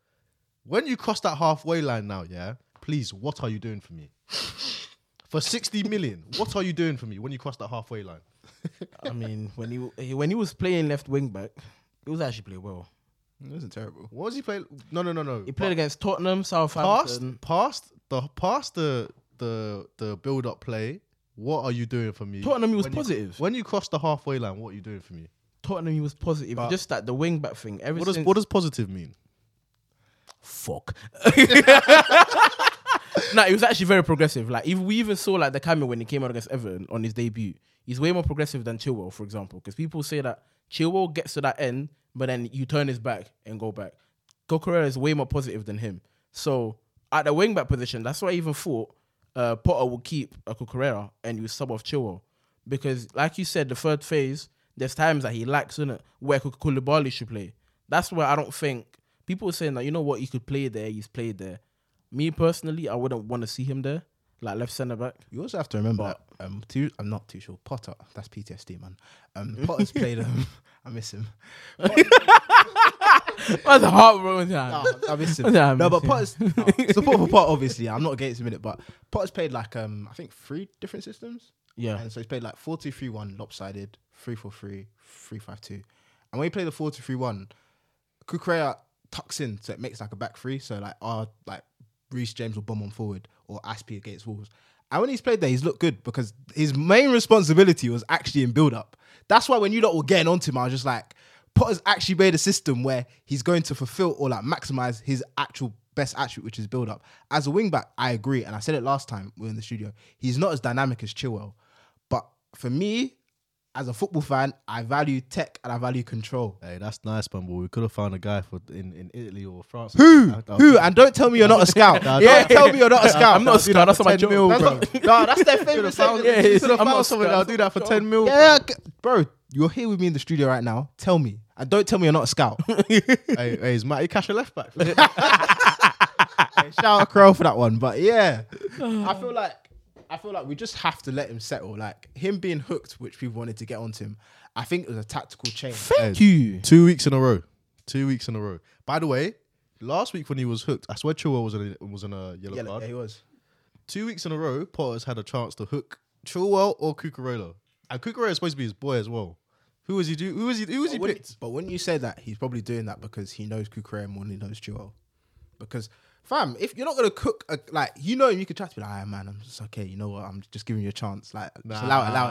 When you cross that halfway line now, yeah, please, what are you doing for me? For 60 million, what are you doing for me when you cross that halfway line? I mean, when he he- when he was playing left wing back, he was actually playing well. It wasn't terrible. What was he playing? No, no, no, no. He played against Tottenham, past, Southampton. past the past the the the build up play. What are you doing for me? Tottenham, he was When you- positive. when you cross the halfway line, what are you doing for me? Tottenham, he was positive. But- just that the wing back thing. Ever What does since, what does positive mean? fuck? no, it was actually very progressive. Like even we even saw like the cameo when he came out against Everton on his debut. He's way more progressive than Chilwell, for example, because people say that Chilwell gets to that end, but then you turn his back and go back. Cucurella is way more positive than him. So at the wing back position, that's why I even thought uh, Potter will keep a Cucurella and you sub off Chilwell. Because like you said, the third phase, there's times that he lacks in it where Koulibaly should play. That's where I don't think people are saying that you know what he could play there, he's played there. Me personally, I wouldn't want to see him there, like left centre back. You also have to remember that um, too, I'm not too sure. Potter, that's PTSD, man. Um, Potter's played. Um, I miss him. That's a heartbroken time. No, I miss him. Yeah, I no, but him. Potter's no, support for Potter. Obviously, I'm not against him in it, but Potter's played like um, I think three different systems. Yeah. And so he's played like 4 2 3 1 lopsided, 3 4 3, 3 5 2. And when he played the 4 2 3 1, Cucurella tucks in, so it makes like a back three. So like our like Reece James will bomb on forward or Azpi against Wolves. And when he's played there, he's looked good because his main responsibility was actually in build up. That's why when you lot were getting onto him, I was just like, Potter's actually made a system where he's going to fulfill or like maximize his actual best attribute, which is build up. As a wing back, I agree, and I said it last time we were in the studio. He's not as dynamic as Chilwell, but for me, as a football fan, I value tech and I value control. Hey, that's nice. But we could have found a guy for in, in Italy or France. Who? I- I- Who? And don't tell me you're not a scout. Nah, Don't tell me you're not a scout. I'm not a scout. That's what my 10 joke. mil, That's bro. not- no, that's their favorite. found, yeah, you could have I'm not someone that'll do that for 10 mil. Yeah, g- bro, you're here with me in the studio right now. Tell me, and don't tell me you're not a scout. hey, hey, is Matty Cash a left back? Hey, shout out Crow for that one. But yeah, I feel like I feel like we just have to let him settle. Like him being hooked, which people wanted to get onto him. I think it was a tactical change. Thank you. Two weeks in a row. Two weeks in a row. By the way, last week when he was hooked, I swear Chilwell was in a, was in a yellow, Yeah, card. yeah, he was. Two weeks in a row, Potter's had a chance to hook Chilwell or Cucurella. And Cucurella is supposed to be his boy as well. Who was he do? Who was he? Who was he But wouldn't- picked? But when you say that, he's probably doing that because he knows Cucurella more than he knows Joel. Because, fam, if you're not gonna cook, a, like you know, you could try to be like, "Ah, man, I'm just okay. You know what? I'm just giving you a chance. Like, just allow it, allow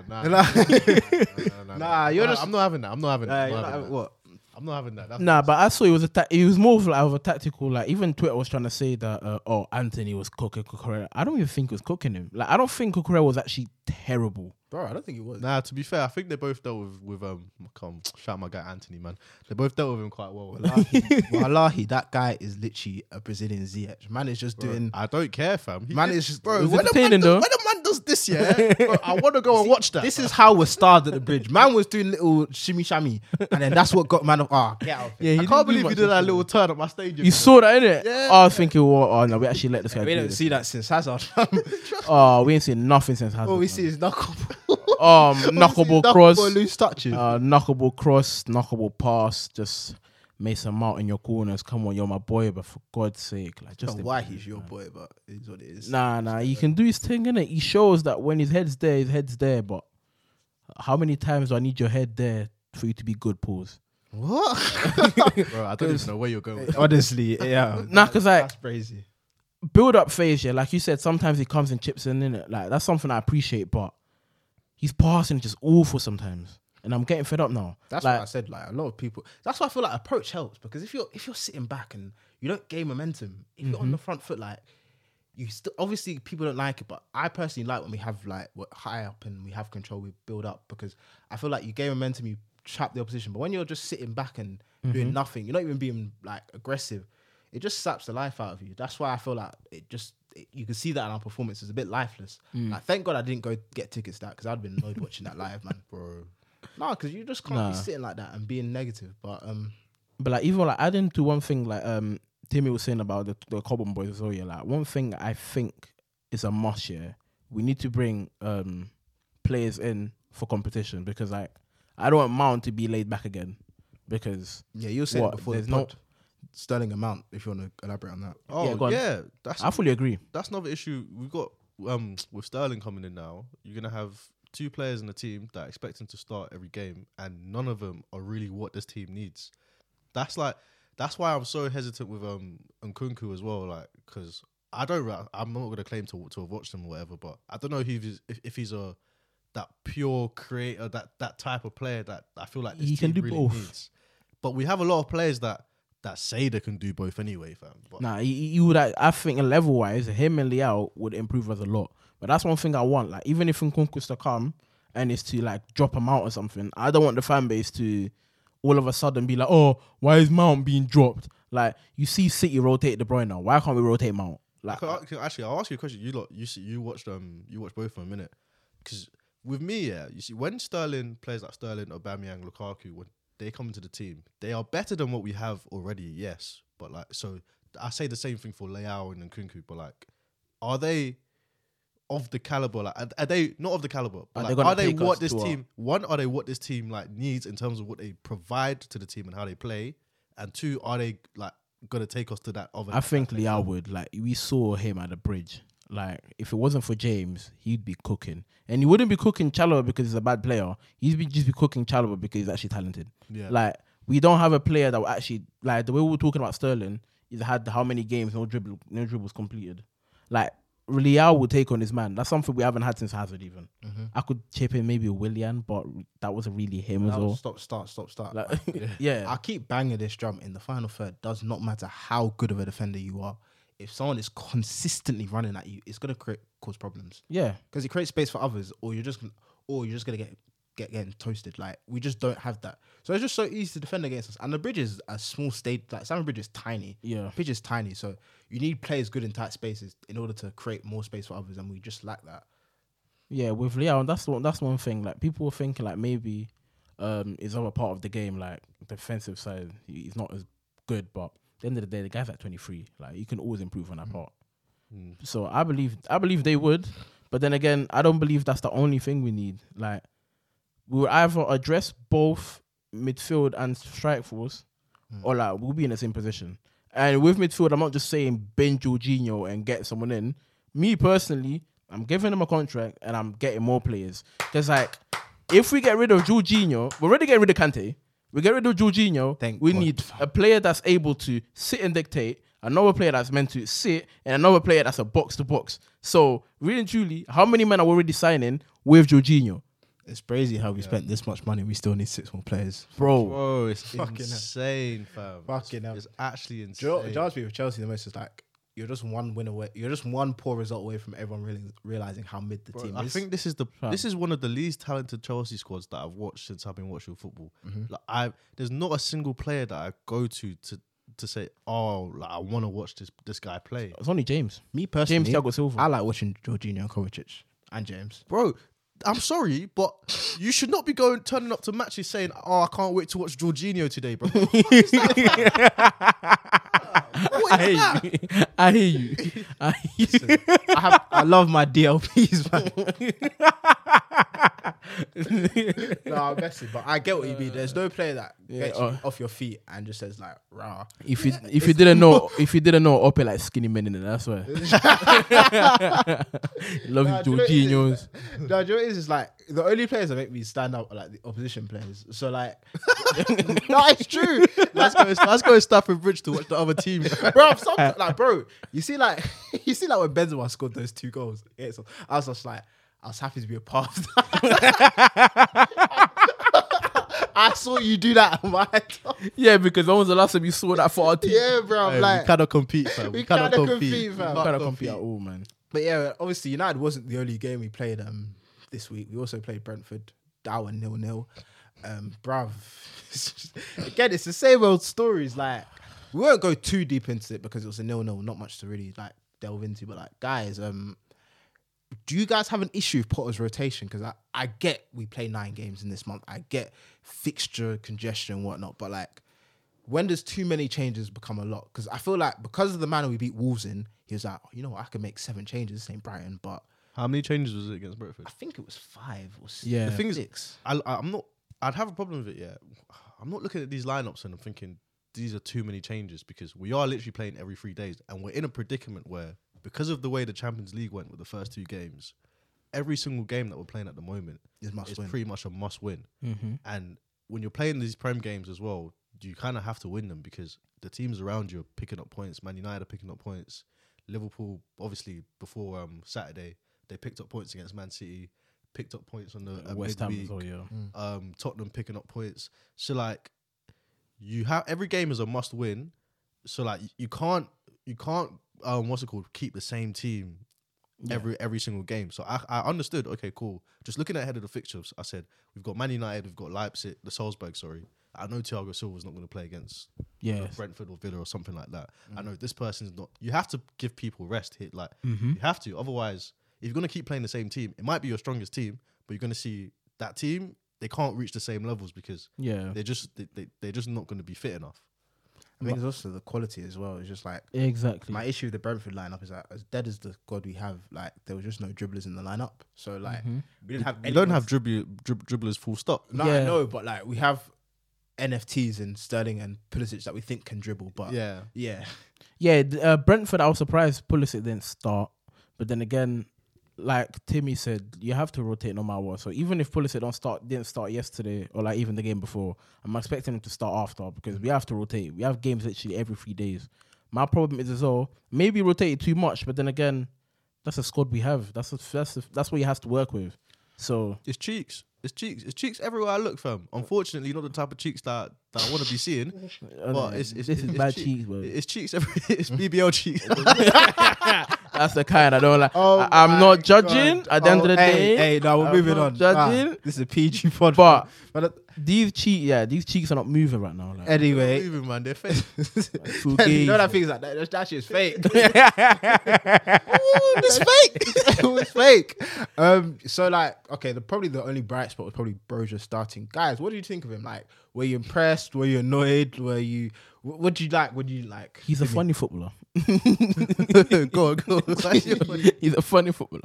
it." Nah, Nah. nah, nah, nah, Nah, you're Nah, just- I'm not having that. I'm not having that. I'm you're not not- having that. what? I'm not having that. That's Nah, but I saw it was a ta- it was more of like of a tactical. Like even Twitter was trying to say that uh, oh Antony was cooking Cucurella. I don't even think he was cooking him. Like I don't think Cucurella was actually terrible. Bro, I don't think it was. Nah, to be fair, I think they both dealt with with um. Come shout out my guy Antony, man. They both dealt with him quite well. Wallahi, wallahi, that guy is literally a Brazilian ZH. Man is just doing. I don't care, fam. He Man did- is just- bro. It was When the, man does, though. when the man does this, yeah, bro, I want to go and watch that. This is how we're starred at the bridge. Man was doing little shimmy shammy, and then that's what got man of ah get out. Yeah, I can't believe you did that little turn at my stadium. You saw that, innit? Yeah. I was thinking, well, oh no, we actually let this guy. We do don't see that since Hazard. Oh, we ain't seen nothing since Hazard. All we see is knuckle. um, knuckleball cross, loose touches. uh, knuckleball cross, knuckleball pass, just Mason Mount in your corners. Come on, you're my boy, but for God's sake, like Just why he's your boy, but it is what it is. Nah, nah, he can do his thing, innit? He shows that when his head's there, his head's there. But how many times do I need your head there for you to be good, pause? What? bro. I don't even know where you're going. with Honestly, yeah. Nah, 'cause, like- that's crazy. Build up phase, yeah. Like you said, sometimes he comes and chips in, innit? Like that's something I appreciate, but his passing is just awful sometimes. And I'm getting fed up now. That's like, why I said like a lot of people. That's why I feel like approach helps because if you're if you're sitting back and you don't gain momentum, if you're Mm-hmm. on the front foot, like you still obviously people don't like it, but I personally like when we have like what high up and we have control, we build up because I feel like you gain momentum, you trap the opposition. But when you're just sitting back and Mm-hmm. doing nothing, you're not even being like aggressive. It just saps the life out of you. That's why I feel like it just you can see that in our performance is a bit lifeless. Mm. Like thank God I didn't go get tickets that because I'd been annoyed watching that live, man. bro. No, because you just can't Nah. be sitting like that and being negative. But um, But like even like adding to one thing like um Timmy was saying about the the Cobham boys as well, yeah. Like one thing I think is a must, yeah. We need to bring um players in for competition because like I don't want Mount to be laid back again. Because yeah, you said What? before There's the pod, sterling amount. If you want to elaborate on that, Oh go on. yeah, that's I fully agree. that's another issue we've got um with Sterling coming in now. You're gonna have two players in the team that expect him to start every game, and none of them are really what this team needs. That's like that's why I'm so hesitant with um Nkunku as well, like because I don't ra- I'm not gonna claim to to have watched him or whatever, but I don't know if he's if, if he's a that pure creator, that that type of player that I feel like this He team can do really both. needs. But we have a lot of players that that they can do both anyway, fam. But Nah, you, would. I think level wise, him and Leao would improve us a lot. But that's one thing I want. Like even if Nkunku's to come and it's to like drop him out or something, I don't want the fan base to all of a sudden be like, oh, why is Mount being dropped? Like you see City rotate De Bruyne now. Why can't we rotate Mount? Like Can I- can- actually, I'll ask you a question. You lot, you see, you watched um, you watched both for a minute. Because with me, yeah, you see, when Sterling plays like Sterling, Aubameyang, Lukaku, when they come into the team, they are better than what we have already. Yes, but like, so I say the same thing for Leao and Nkunku, but like, are they of the caliber? Like, are, are they not of the caliber? But Are they like, gonna are they what this team? One, are they what this team like needs in terms of what they provide to the team and how they play? And two, are they like gonna take us to that other? I think Leao would. Like we saw him at the bridge. Like if it wasn't for James, he'd be cooking, and he wouldn't be cooking Chalobah because he's a bad player. He'd be just be cooking Chalobah because he's actually talented. Yeah. Like we don't have a player that will actually like the way we were talking about Sterling. He's had how many games no dribble no dribbles completed. Like Leao will take on his man. That's something we haven't had since Hazard. Even mm-hmm. I could chip in maybe a Willian, but that wasn't really him as well. Stop, start, stop, start. Like, yeah, I keep banging this drum in the final third. Does not matter how good of a defender you are. If someone is consistently running at you, it's gonna create cause problems yeah. because it creates space for others, or you're just, or you're just gonna get get getting toasted. Like we just don't have that. So it's just so easy to defend against us. And the bridge is a small state. Like Stamford Bridge is tiny. Yeah. pitch is tiny. So you need players good in tight spaces in order to create more space for others, and we just lack that. Yeah, with Leao, that's one that's one thing. Like people were thinking like maybe um his other part of the game, like defensive side, he's not as good, but the end of the day, the guy's at twenty three. Like you can always improve on that hmm. part. Hmm. So I believe I believe they would, but then again, I don't believe that's the only thing we need. Like we will either address both midfield and strike force, hmm. or like we'll be in the same position. And with midfield, I'm not just saying Ben Jorginho and get someone in. Me personally, I'm giving him a contract and I'm getting more players. Because like, if we get rid of Jorginho, we're already getting rid of Kante. We get rid of Jorginho. Thank we God. need a player that's able to sit and dictate. Another player that's meant to sit, and another player that's a box to box. So, really and truly, how many men are we already signing with Jorginho? It's crazy how we spent this much money. We still need six more players. Bro, Bro, it's Fucking insane, fam. Fucking it's, hell. it's actually Do you insane. know what drives me with Chelsea the most is like you're just one win away. You're just one poor result away from everyone really realizing how mid the Bro, team I is. think this is the Fam. this is one of the least talented Chelsea squads that I've watched since I've been watching football. Mm-hmm. Like I, there's not a single player that I go to to to say, oh, like I want to watch this this guy play. it's only James. me personally, James Thiago Silva. I like watching Jorginho and Kovacic and James. Bro, I'm sorry, but you should not be going turning up to matches saying, "Oh, I can't wait to watch Jorginho today, bro." I hear you. I hear you. I hear you. I have, I love my DLPs, man. no, I'm messing, but I get what you mean. There's no player that gets uh, you off your feet and just says like, "Rah." If you if you didn't know if you didn't know Ope like skinny men in it, that's why. Love Nah, you, do you know what? Jorginho's. No, you know it is? It's like the only players that make me stand up are like the opposition players. So like, no, it's true. let's go. Let's go to Stamford Bridge to watch the other team. bro. Some, like, bro, you see, like, you see, like when Benzema scored those two goals. Yeah, so I was just like, I was happy to be a part of that. I saw you do that on my head. Yeah, because when was the last time you saw that for our team? yeah, bro. I'm Hey, like, we cannot compete, fam. we cannot cannot compete. compete, fam. We I can't cannot compete at all, man. but yeah, obviously United wasn't the only game we played um this week. We also played Brentford, Darwin nil nil. Um, bruv. Again, it's the same old stories. Like we won't go too deep into it because it was a nil nil. Not much to really like delve into. But like, guys, um, do you guys have an issue with Potter's rotation? Because I, I get we play nine games in this month. I get fixture congestion and whatnot. But like, when does too many changes become a lot? Because I feel like because of the manner we beat Wolves in, he was like, oh, you know what, I can make seven changes, same Brighton. But How many changes was it against Brentford? I think it was five or six. Yeah. The thing is, six. I, I- I'm not. I'd have a problem with it. Yeah, I'm not looking at these lineups and I'm thinking these are too many changes because we are literally playing every three days, and we're in a predicament where because of the way the Champions League went with the first two games, every single game that we're playing at the moment Is must is win. pretty much a must win. Mm-hmm. And when you're playing these prem games as well, you kind of have to win them because the teams around you are picking up points. Man United are picking up points. Liverpool, obviously, before um, Saturday, they picked up points against Man City. Picked up points on the uh, West Ham as well, yeah. Um, Tottenham picking up points. So like, you have every game is a must win. So like you- you can't you can't um what's it called keep the same team every every single game. So I, I understood. Okay, cool. Just looking ahead of the fixtures, I said we've got Man United, we've got Leipzig, the Salzburg. Sorry, I know Thiago Silva's not going to play against Yeah. Brentford or Villa or something like that. I know this person's not. You have to give people rest. Hit like Mm-hmm. you have to. Otherwise, if you're going to keep playing the same team, it might be your strongest team, but you're going to see that team. They can't reach the same levels because Yeah. they're just they, they, they're just not going to be fit enough. I think it's also the quality as well. It's just like Exactly. my issue with the Brentford lineup is that as dead as the god we have, like there was just no dribblers in the lineup. So like Mm-hmm. we didn't have. You don't have dribble, drib, dribblers full stop. No, Yeah. I know, but like we have NFTs in Sterling and Pulisic that we think can dribble. But Yeah. yeah, Yeah, uh, Brentford. I was surprised Pulisic didn't start, but then again, like Timmy said, you have to rotate no matter what. So even if Pulisic don't start, didn't start yesterday or like even the game before, I'm expecting him to start after because we have to rotate. We have games literally every three days. My problem is as well, maybe rotate too much, but then again, that's a squad we have. That's a, that's a, that's what you have to work with. So It's cheeks. It's cheeks. It's cheeks everywhere I look, fam. Unfortunately, not the type of cheeks that, that I want to be seeing. But it's, it's, this is it's bad cheek- cheeks, bro. It's cheeks every. It's BBL cheeks. That's the kind I don't like. Oh I, am not judging God. at the end of Oh, the hey, day. Hey, no, we're I'm moving on. Judging, Ah, this is a PG pod. but but uh, these cheek, yeah, these cheeks are not moving right now. Like, anyway, Even man, they're fake. Full you gaze. know that thing's like that. That shit's fake. it's fake. it was fake. Um, so like, okay, the probably the only bright spot was probably Broja starting. Guys, what do you think of him? Like, were you impressed? Were you annoyed? Were you? What what do you like? What do you like? He's a funny footballer. go on, go on. he's a funny footballer.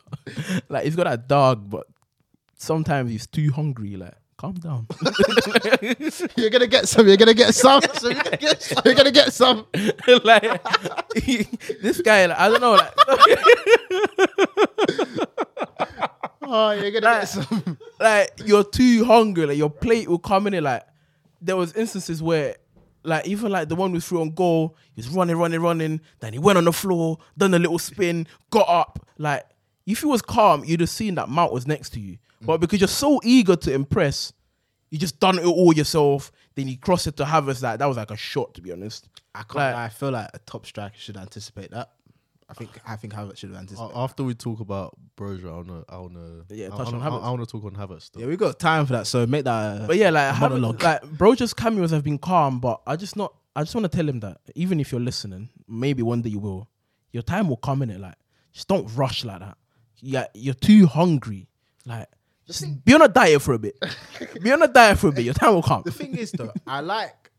Like he's got that dog, but sometimes he's too hungry. Like, calm down. You're gonna get some. You're gonna get some. you're, gonna get some. you're gonna get some. like he- this guy, like, I don't know. Like, Oh, you're gonna get some. like you're too hungry. Like your plate will come in. It like there was instances where. Like even like the one we threw on goal, he was running, running, running. Then he went on the floor, done a little spin, got up. Like if he was calm, you'd have seen that Mount was next to you. But because you're so eager to impress, you just done it all yourself. Then you cross it to Havertz. Like that was like a shot, to be honest. I can't. Like- I feel like a top striker should anticipate that. I think. I think Havertz should have anticipated. After we talk about Broja, I wanna, I wanna, Yeah, I, touch on wanna, Havertz. I, wanna talk on Havertz. Though. yeah, we got time for that. So make that. But yeah, like a Havertz, like Broja's cameos have been calm, but I just not. I just want to tell him that even if you're listening, maybe one day you will. Your time will come in it. Like just don't rush like that. Yeah, you're too hungry. Like just be on a diet for a bit. be on a diet for a bit. Your time will come. the thing is though, I like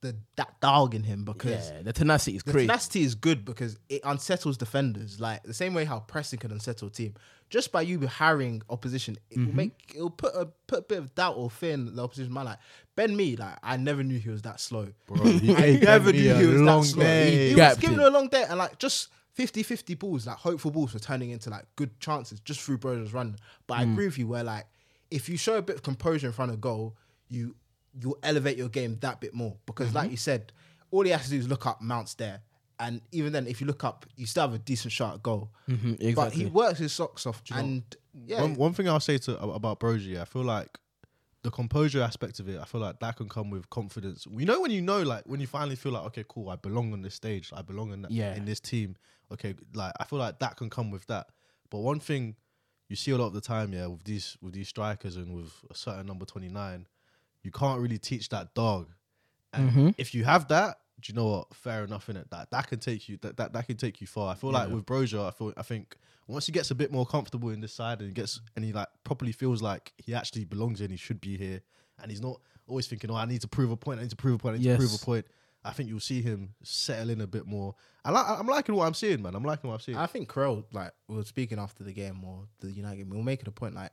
the that dog in him because Yeah, the tenacity is the crazy. tenacity is good because it unsettles defenders. Like the same way how pressing can unsettle a team. Just by you harrying opposition, it Mm-hmm. will make it'll put a put a bit of doubt or fear in the opposition man. Like Ben Mee, like I never knew he was that slow. he I never Ben knew he was that slow. day. He, he was giving him. a long day and like just 50-50 balls, like hopeful balls were turning into like good chances just through Broja's run. But I Mm. agree with you where like if you show a bit of composure in front of goal, you you'll elevate your game that bit more. Because Mm-hmm. like you said, all he has to do is look up, Mount's there. And even then, if you look up, you still have a decent shot at goal. Mhm, But he works his socks off. And yeah, One, one thing I'll say to about Broja, I feel like the composure aspect of it, I feel like that can come with confidence. You know when you know, like when you finally feel like, okay, cool, I belong on this stage, I belong in that, Yeah. in this team. Okay, like I feel like that can come with that. But one thing you see a lot of the time, yeah, with these with these strikers and with a certain number twenty nine, you can't really teach that dog. And Mhm. if you have that, do you know what? Fair enough in it. That that can take you that, that that can take you far. I feel like with Broja, I feel I think once he gets a bit more comfortable in this side and he gets and he like properly feels like he actually belongs in, he should be here, and he's not always thinking, oh, I need to prove a point, I need to prove a point, I need to prove a point. I think you'll see him settle in a bit more. I like, I'm liking what I'm seeing, man. I'm liking what I'm seeing. I think Krell, like, we were speaking after the game or the United game, we were making a point like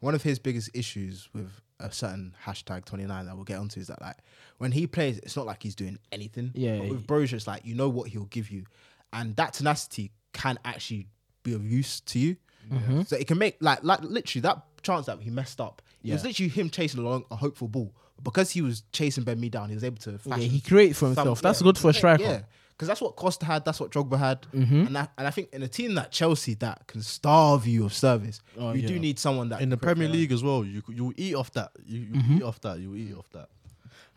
one of his biggest issues with a certain hashtag 29 that we'll get onto is that, like, when he plays, it's not like he's doing anything. Yeah, But he- with Broja, it's like, you know what he'll give you. And that tenacity can actually be of use to you. Mm-hmm. So it can make, like, like, literally, that chance that he messed up, it was literally him chasing along a hopeful ball. Because he was chasing Ben Mee down, he was able to fashion he creates for some- himself. That's yeah, good for a striker. Yeah, because that's what Costa had. That's what Drogba had. Mm-hmm. And I, and I think in a team that Chelsea that can starve you of service, Oh, you do need someone that in the Premier League as well, you you eat off that. You, you Mm-hmm. eat off that. You eat off that.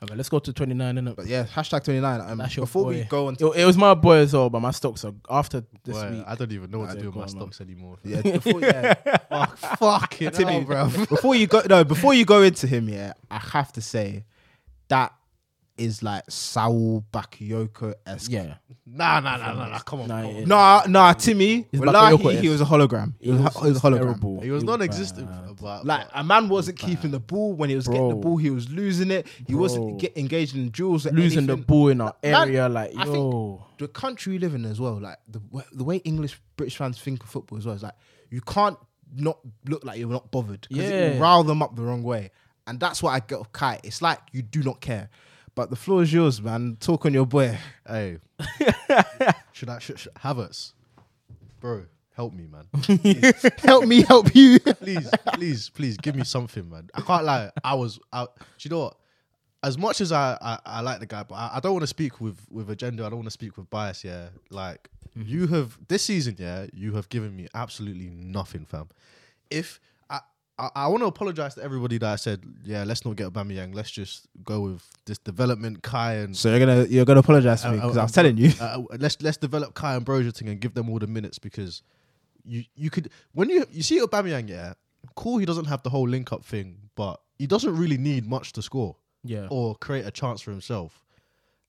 Okay, let's go to 29, innit? But yeah, hashtag twenty nine. Um, That's your before boy. we go on, It, to, it was my boy as well, but my stocks are after this Boy, week. I don't even know what to do with my on, man. stocks anymore. yeah, before, yeah, Fuck, fucking Timmy, hell, bro. before you go, no, before you go into him, yeah, I have to say that is like Saul Bakayoko esque. yeah. Nah, nah, nah, nah, nah. Come on. Nah, come on. Nah, nah, Timmy. He's Wallahi, Bakayoko-esque. he was a hologram. He was, he was a hologram. terrible. He was non-existent, Like a man wasn't keeping the ball when he was getting the ball. He was losing it. He Bro. wasn't get engaged in duels. Or Losing the ball in our Man, area, like, I think- yo. the country we live in as well, like the the way English British fans think of football as well, is like you can't not look like you're not bothered because it Yeah. will rile them up the wrong way, and that's what I get of Kai. It's like you do not care, but the floor is yours, man. Talk on your boy. hey, should I should, should Havertz, bro? Help me, man. help me, help you. please, please, please, give me something, man. I can't lie. I was out. Do you know what? As much as I, I, I like the guy, but I, I don't want to speak with with agenda. I don't want to speak with bias. Yeah, like mm-hmm. you have this season. Yeah, you have given me absolutely nothing, fam. If I I, I want to apologize to everybody that I said, yeah, let's not get Aubameyang. Let's just go with this development, Kai and so you're gonna you're gonna apologize to me Uh, because uh, I was telling you. uh, let's let's develop Kai and Broja thing and give them all the minutes because you you could when you you see Aubameyang, yeah, cool. He doesn't have the whole link up thing, but he doesn't really need much to score Yeah. or create a chance for himself.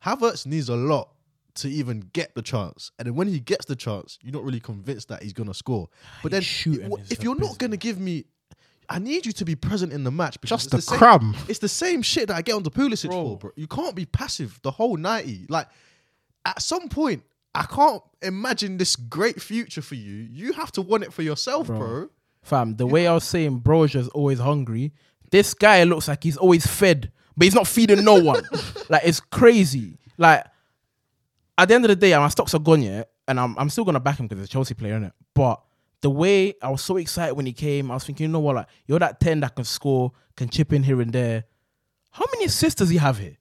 Havertz needs a lot to even get the chance, and then when he gets the chance, you're not really convinced that he's gonna score. But then shooting if you're not gonna give me. I need you to be present in the match because Just the same- crumb. It's the same shit that I get onto Pulisic Bro. for, bro. You can't be passive the whole 90. Like, at some point, I can't imagine this great future for you. You have to want it for yourself, bro. Bro. Fam, the way I was saying Broja's always hungry, this guy looks like he's always fed, but he's not feeding no one. like it's crazy. Like at the end of the day, my stocks are gone yet, and I'm I'm still gonna back him because he's a Chelsea player, innit? But the way I was so excited when he came, I was thinking, you know what, like you're that 10 that can score, can chip in here and there. How many assists does he have here?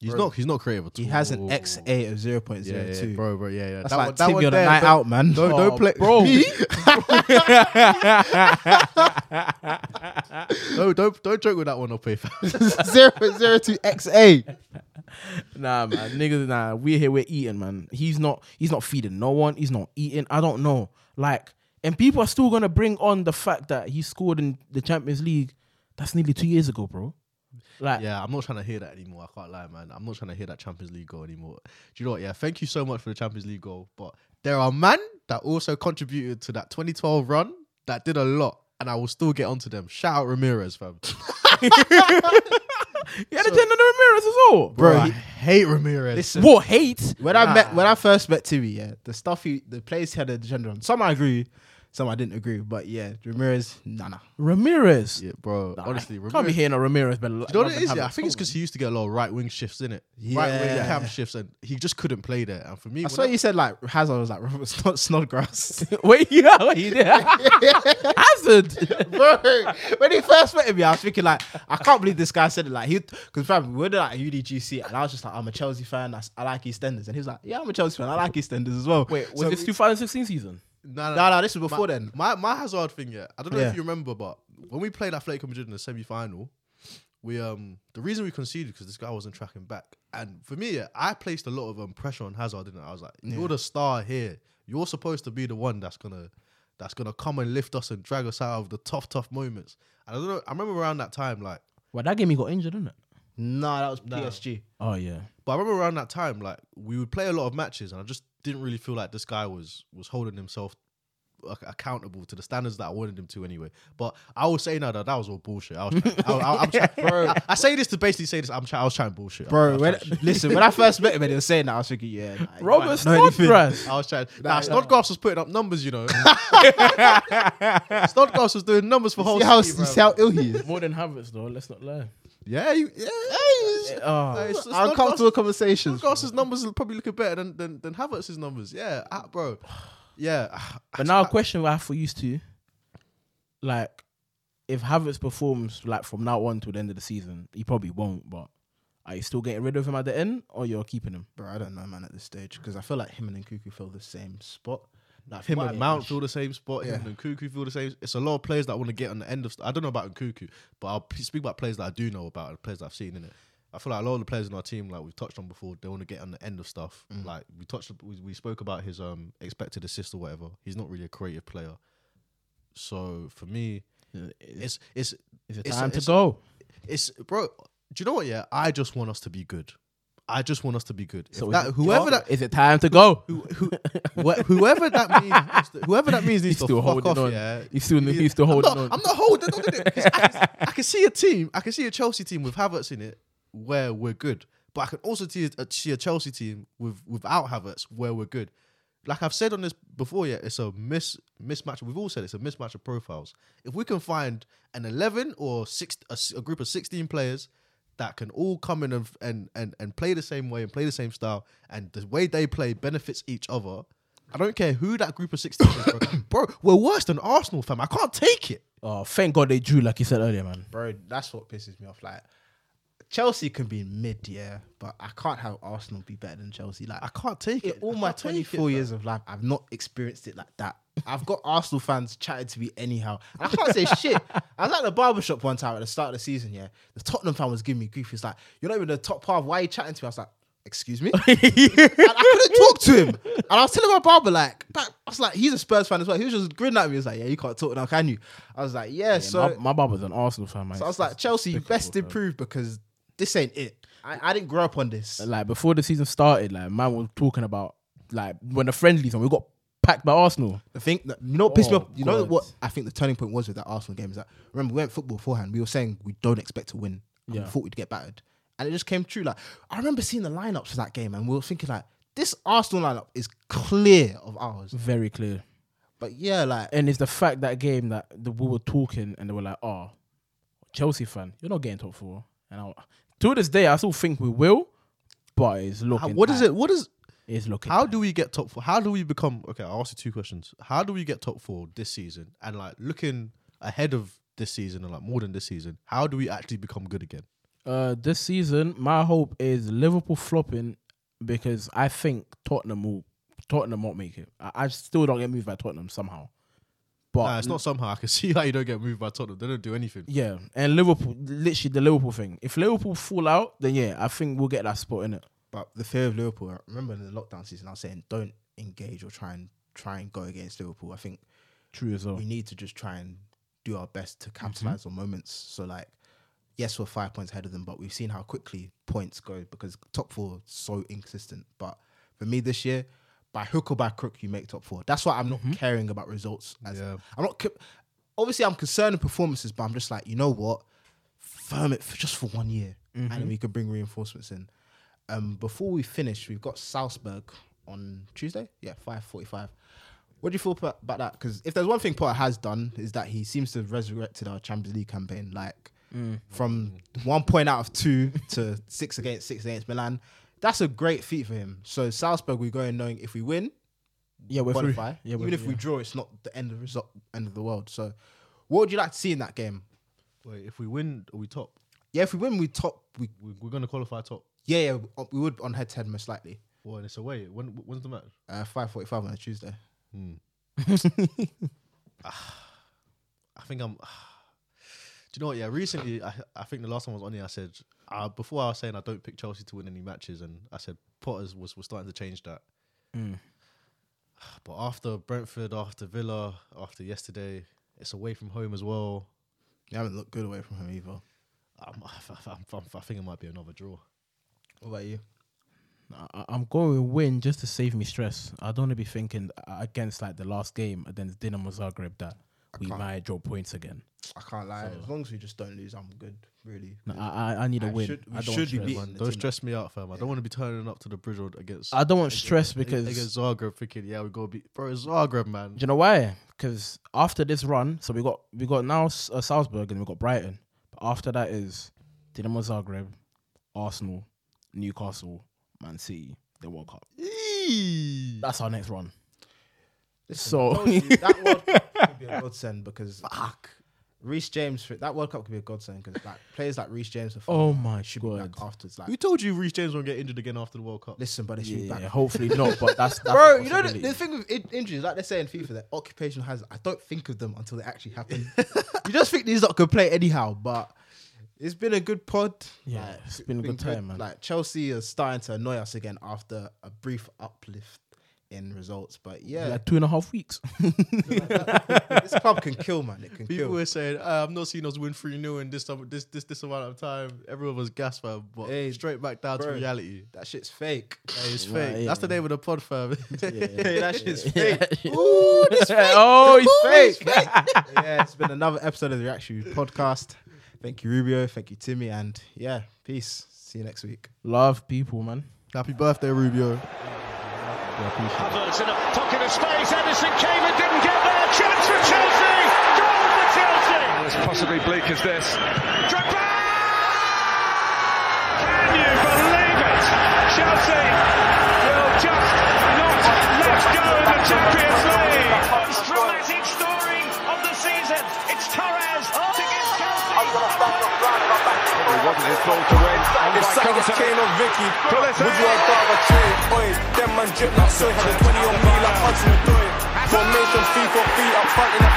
He's not. He's not creative at all. He has an XA of zero point Yeah, zero yeah, bro, bro, yeah, yeah. That's That like one- that Timmy one on a there, night don't- out, man. Don't, Oh, don't play, bro. no, don't, don't joke with that one, up, fam. zero point zero two XA. Nah, man, niggas, nah, we're here, we're eating, man. He's not, he's not feeding no one. He's not eating. I don't know. Like, and people are still gonna bring on the fact that he scored in the Champions League. That's nearly two years ago, bro. Like, Yeah, I'm not trying to hear that anymore. I can't lie, man. I'm not trying to hear that Champions League goal anymore. Do you know what? Yeah, thank you so much for the Champions League goal. But there are men that also contributed to that 2012 run that did a lot, and I will still get onto them. Shout out Ramires, fam. he had a ten on Ramires as well, Bro, Bro, I he- hate Ramires. Listen, What hate? when I met when I first met Timmy, yeah, the stuff he the plays he had a gender on. Some I agree, some I didn't agree. But yeah, Ramires, nah, nah. Ramires. Yeah, bro. honestly, can't be hearing a Ramires, but You know what it is? Yeah, I think it's because he used to get a lot of right wing shifts in it. Right wing Yeah. cam shifts, and he just couldn't play there. And for me, I when saw you said like Hazard was like Robert Snod- Snodgrass. wait, yeah, wait, yeah. Hazard. Bro, when he first met me, I was thinking like, I can't believe this guy said it. Like he, because fam, we were like UDGC, and I was just like, I'm a Chelsea fan. I, s- I like EastEnders, and he was like, Yeah, I'm a Chelsea fan. I like EastEnders as well. Wait, was So- this 2016 season? No, No, no, this was before my, then. My my Hazard thing, yeah. I don't know Yeah. if you remember, but when we played Atletico Madrid in the semi final, we um the reason we conceded because this guy wasn't tracking back, and for me, yeah, I placed a lot of um pressure on Hazard. Didn't I? I was like, you're the star here. You're supposed to be the one that's gonna that's gonna come and lift us and drag us out of the tough tough moments. And I don't know. I remember around that time, like. Well, that game he got injured, didn't it? No, that was PSG. Oh yeah. But I remember around that time, like we would play a lot of matches, and I just didn't really feel like this guy was was holding himself uh, accountable to the standards that I wanted him to anyway. But I will say now that that was all bullshit. I was, I, I, am bro. I, I say this to basically say this. I'm, try, I was trying bullshit, Bro, was when, trying- listen, when I first met him and he was saying that, I was thinking, yeah, nah, Robert might not know anything. Snodgrass. I was trying. Nah, Nah, Snodgrass was putting up numbers, you know. Snodgrass was doing numbers for whole See how, city, you see how ill he is. More than Havertz, though. Let's not lie. Yeah, you, yeah. Oh, Hey, S- Uncomfortable Snodgrass- conversations. Snodgrass's numbers are probably looking better than than, than Havertz's numbers. Yeah, ah, bro. Yeah. ah, but now a question I have for you two, like, if Havertz performs like from now on to the end of the season, he probably won't. But are you still getting rid of him at the end, or you're keeping him? Bro, I don't know, man, at this stage because I feel like him and Nkunku fill the same spot. Like him my and Mount age. feel the same spot. Him and Nkunku feel the same. It's a lot of players that want to get on the end of. I don't know about Nkunku, but I'll p- speak about players that I do know about and players that I've seen in it. I feel like a lot of the players in our team, like we've touched on before, they want to get on the end of stuff. Mm. Like we touched, we, we spoke about his um expected assist or whatever. He's not really a creative player. So for me, it's it's Is it it's- time to it's- go? it's bro. Do you know what? Yeah, I just want us to be good. I just want us to be good. So that, it- whoever that is it time to go? who, who, wh- whoever that means, whoever that means needs He's to still fuck holding off. on. Yeah, He's still- He- he's still holding I'm not, on. I'm not holding on to it. 'cause I, can, I can see a team. I can see a Chelsea team with Havertz in it where we're good, but I can also see a, see a Chelsea team with without Havertz where we're good. Like I've said on this before, yeah, it's a mis mismatch. We've all said it's a mismatch of profiles. If we can find an eleven or six, a, s- a group of sixteen players that can all come in and, and and and play the same way and play the same style, and the way they play benefits each other. I don't care who that group of sixteen is, bro. bro. We're worse than Arsenal, fam. I can't take it. Oh, thank God they drew, like you said earlier, man. bro. That's what pisses me off. Like Chelsea can be mid, yeah, but I can't have Arsenal be better than Chelsea. Like I can't take in it. all I my can't take it, 24 years of life, I've not experienced it like that. I've got Arsenal fans chatting to me anyhow. And I can't say shit. I was at the barbershop one time at the start of the season, yeah. The Tottenham fan was giving me grief. He's like, You're not even the top half. Why are you chatting to me? I was like, Excuse me? and I couldn't talk to him. And I was telling my barber, like, I was like, he's a Spurs fan as well. He was just grinning at me. He was like, Yeah, you can't talk now, can you? I was like, Yeah, Yeah, so my, my barber's an Arsenal fan, man. so I was like, Chelsea, you best improve because this ain't it. I, I didn't grow up on this. like before the season started, like man was talking about like when the friendlies and we got packed by Arsenal. The thing that you know what pissed me Oh, off. You know what I think the turning point was with that Arsenal game is that remember we went football beforehand. We were saying we don't expect to win. And Yeah. We thought we'd get battered, and it just came true. Like I remember seeing the lineups for that game, and we were thinking like this Arsenal lineup is clear of ours. Very clear. But yeah, like And it's the fact that game that the, we were talking and they were like, "Oh, Chelsea fan, you're not getting top four. And I, to this day, I still think we will, but it's How- looking. what is tight. it? What is? It's looking. How do we get top four? How do we become? Okay, I'll ask you two questions. How do we get top four this season? And like looking ahead of this season and like more than this season, how do we actually become good again? Uh, this season, my hope is Liverpool flopping because I think Tottenham will. Tottenham won't make it. I, I still don't get moved by Tottenham somehow. But Nah, it's not somehow. I can see how you don't get moved by Tottenham. They don't do anything. Yeah, and Liverpool, literally the Liverpool thing. If Liverpool fall out, then yeah, I think we'll get that spot in it. but the fear of Liverpool. I remember in the lockdown season, I was saying don't engage or try and try and go against Liverpool. I think True as well. we need to just try and do our best to mm-hmm. capitalize on moments. So like, yes, we're five points ahead of them, but we've seen how quickly points go because top four so inconsistent. But for me this year, by hook or by crook, you make top four. That's why I'm not mm-hmm. caring about results. As Yeah. I'm not. Obviously, I'm concerned with performances, but I'm just like, you know what? Firm it for just for one year, and then mm-hmm. we could bring reinforcements in. Um, before we finish, we've got Salzburg on Tuesday. Yeah, five forty-five. What do you feel about, that? Because if there's one thing Potter has done is that he seems to have resurrected our Champions League campaign, like mm. from one point out of two to six against six against Milan. That's a great feat for him. So Salzburg, we go in knowing if we win, yeah, we're through. qualify. Yeah, we're Even if through, we draw, it's not the end of the result, end of the world. So, what would you like to see in that game? Wait, if we win, are we top? Yeah, if we win, we top. We We, we're gonna qualify top. yeah, yeah, we- we would on head to head most likely. Well, and it's away. When when's the match? Uh, five forty-five on a Tuesday. Hmm. Ah, I think I'm. Ah. Do you know what? Yeah, recently, I, I think the last time I was on here, I said uh, before I was saying I don't pick Chelsea to win any matches, and I said Potter's was was starting to change that. But after Brentford, after Villa, after yesterday, it's away from home as well. You haven't looked good away from home either. I'm, I, I, I, I think it might be another draw. What about you? I, I'm going to win just to save me stress. I don't want to be thinking against like the last game against Dinamo Zagreb that we can't. might draw points again. I can't lie. As long as we just don't lose, I'm good. Really. No, I, I I need a I win. should- we I don't should want be stress. beating Man, the don't team stress me out, fam. I don't want to be turning up to the bridge road against. I don't want stress because against Zagreb, thinking, yeah, we got to beat. Bro, it's Zagreb, man. Do you know why? Because after this run, so we got we got now S- uh, Salzburg and we got Brighton. But after that is Dinamo Zagreb, Arsenal, Newcastle, Man City, the World Cup. That's our next run. So you, that World Cup could be a godsend because fuck. Reece James, for, that World Cup could be a godsend because like players like Reece James, are Oh my should be God. back afterwards. Like, Who told you Reece James won't get injured again after the World Cup? listen, but they should be yeah, back. hopefully not. But that's, that's Bro, you know the, the thing with in- injuries, like they say in FIFA, that occupational hazard. I don't think of them until they actually happen. you just think these lot could play anyhow, but it's been a good pod. Yeah, Like, it's been a good time, man. Like Chelsea is starting to annoy us again after a brief uplift in results. But yeah, Like two and a half weeks. this club can kill, man. It can People kill. were saying, uh, "I've not seen us win three 0 in this time, this this this amount of time." Everyone was gas fam, but Hey, straight back down bro. to reality. That shit's fake. Hey, it's Right, fake. yeah, That's the name of the pod, fam. Hey, that shit's fake. Ooh, this oh, he's fake. yeah, it's been another episode of the Reaction podcast. Thank you, Rubio. Thank you, Timmy. And yeah, peace. See you next week. Love people, man. Happy birthday, Rubio. Havertz in a pocket of space. Ederson came and didn't get there. Chance for Chelsea. Goal for Chelsea. As possibly bleak as this. Drogba! Can you believe it? Chelsea will just not let go in the Champions League. It wasn't his ball to win. On by Sanchez, Compton. Kane or Vicky, you have rather trade? Oi, them man drip like soy, had a 20 on me like Hudson Odoi. Formation 3 for 3 up front in a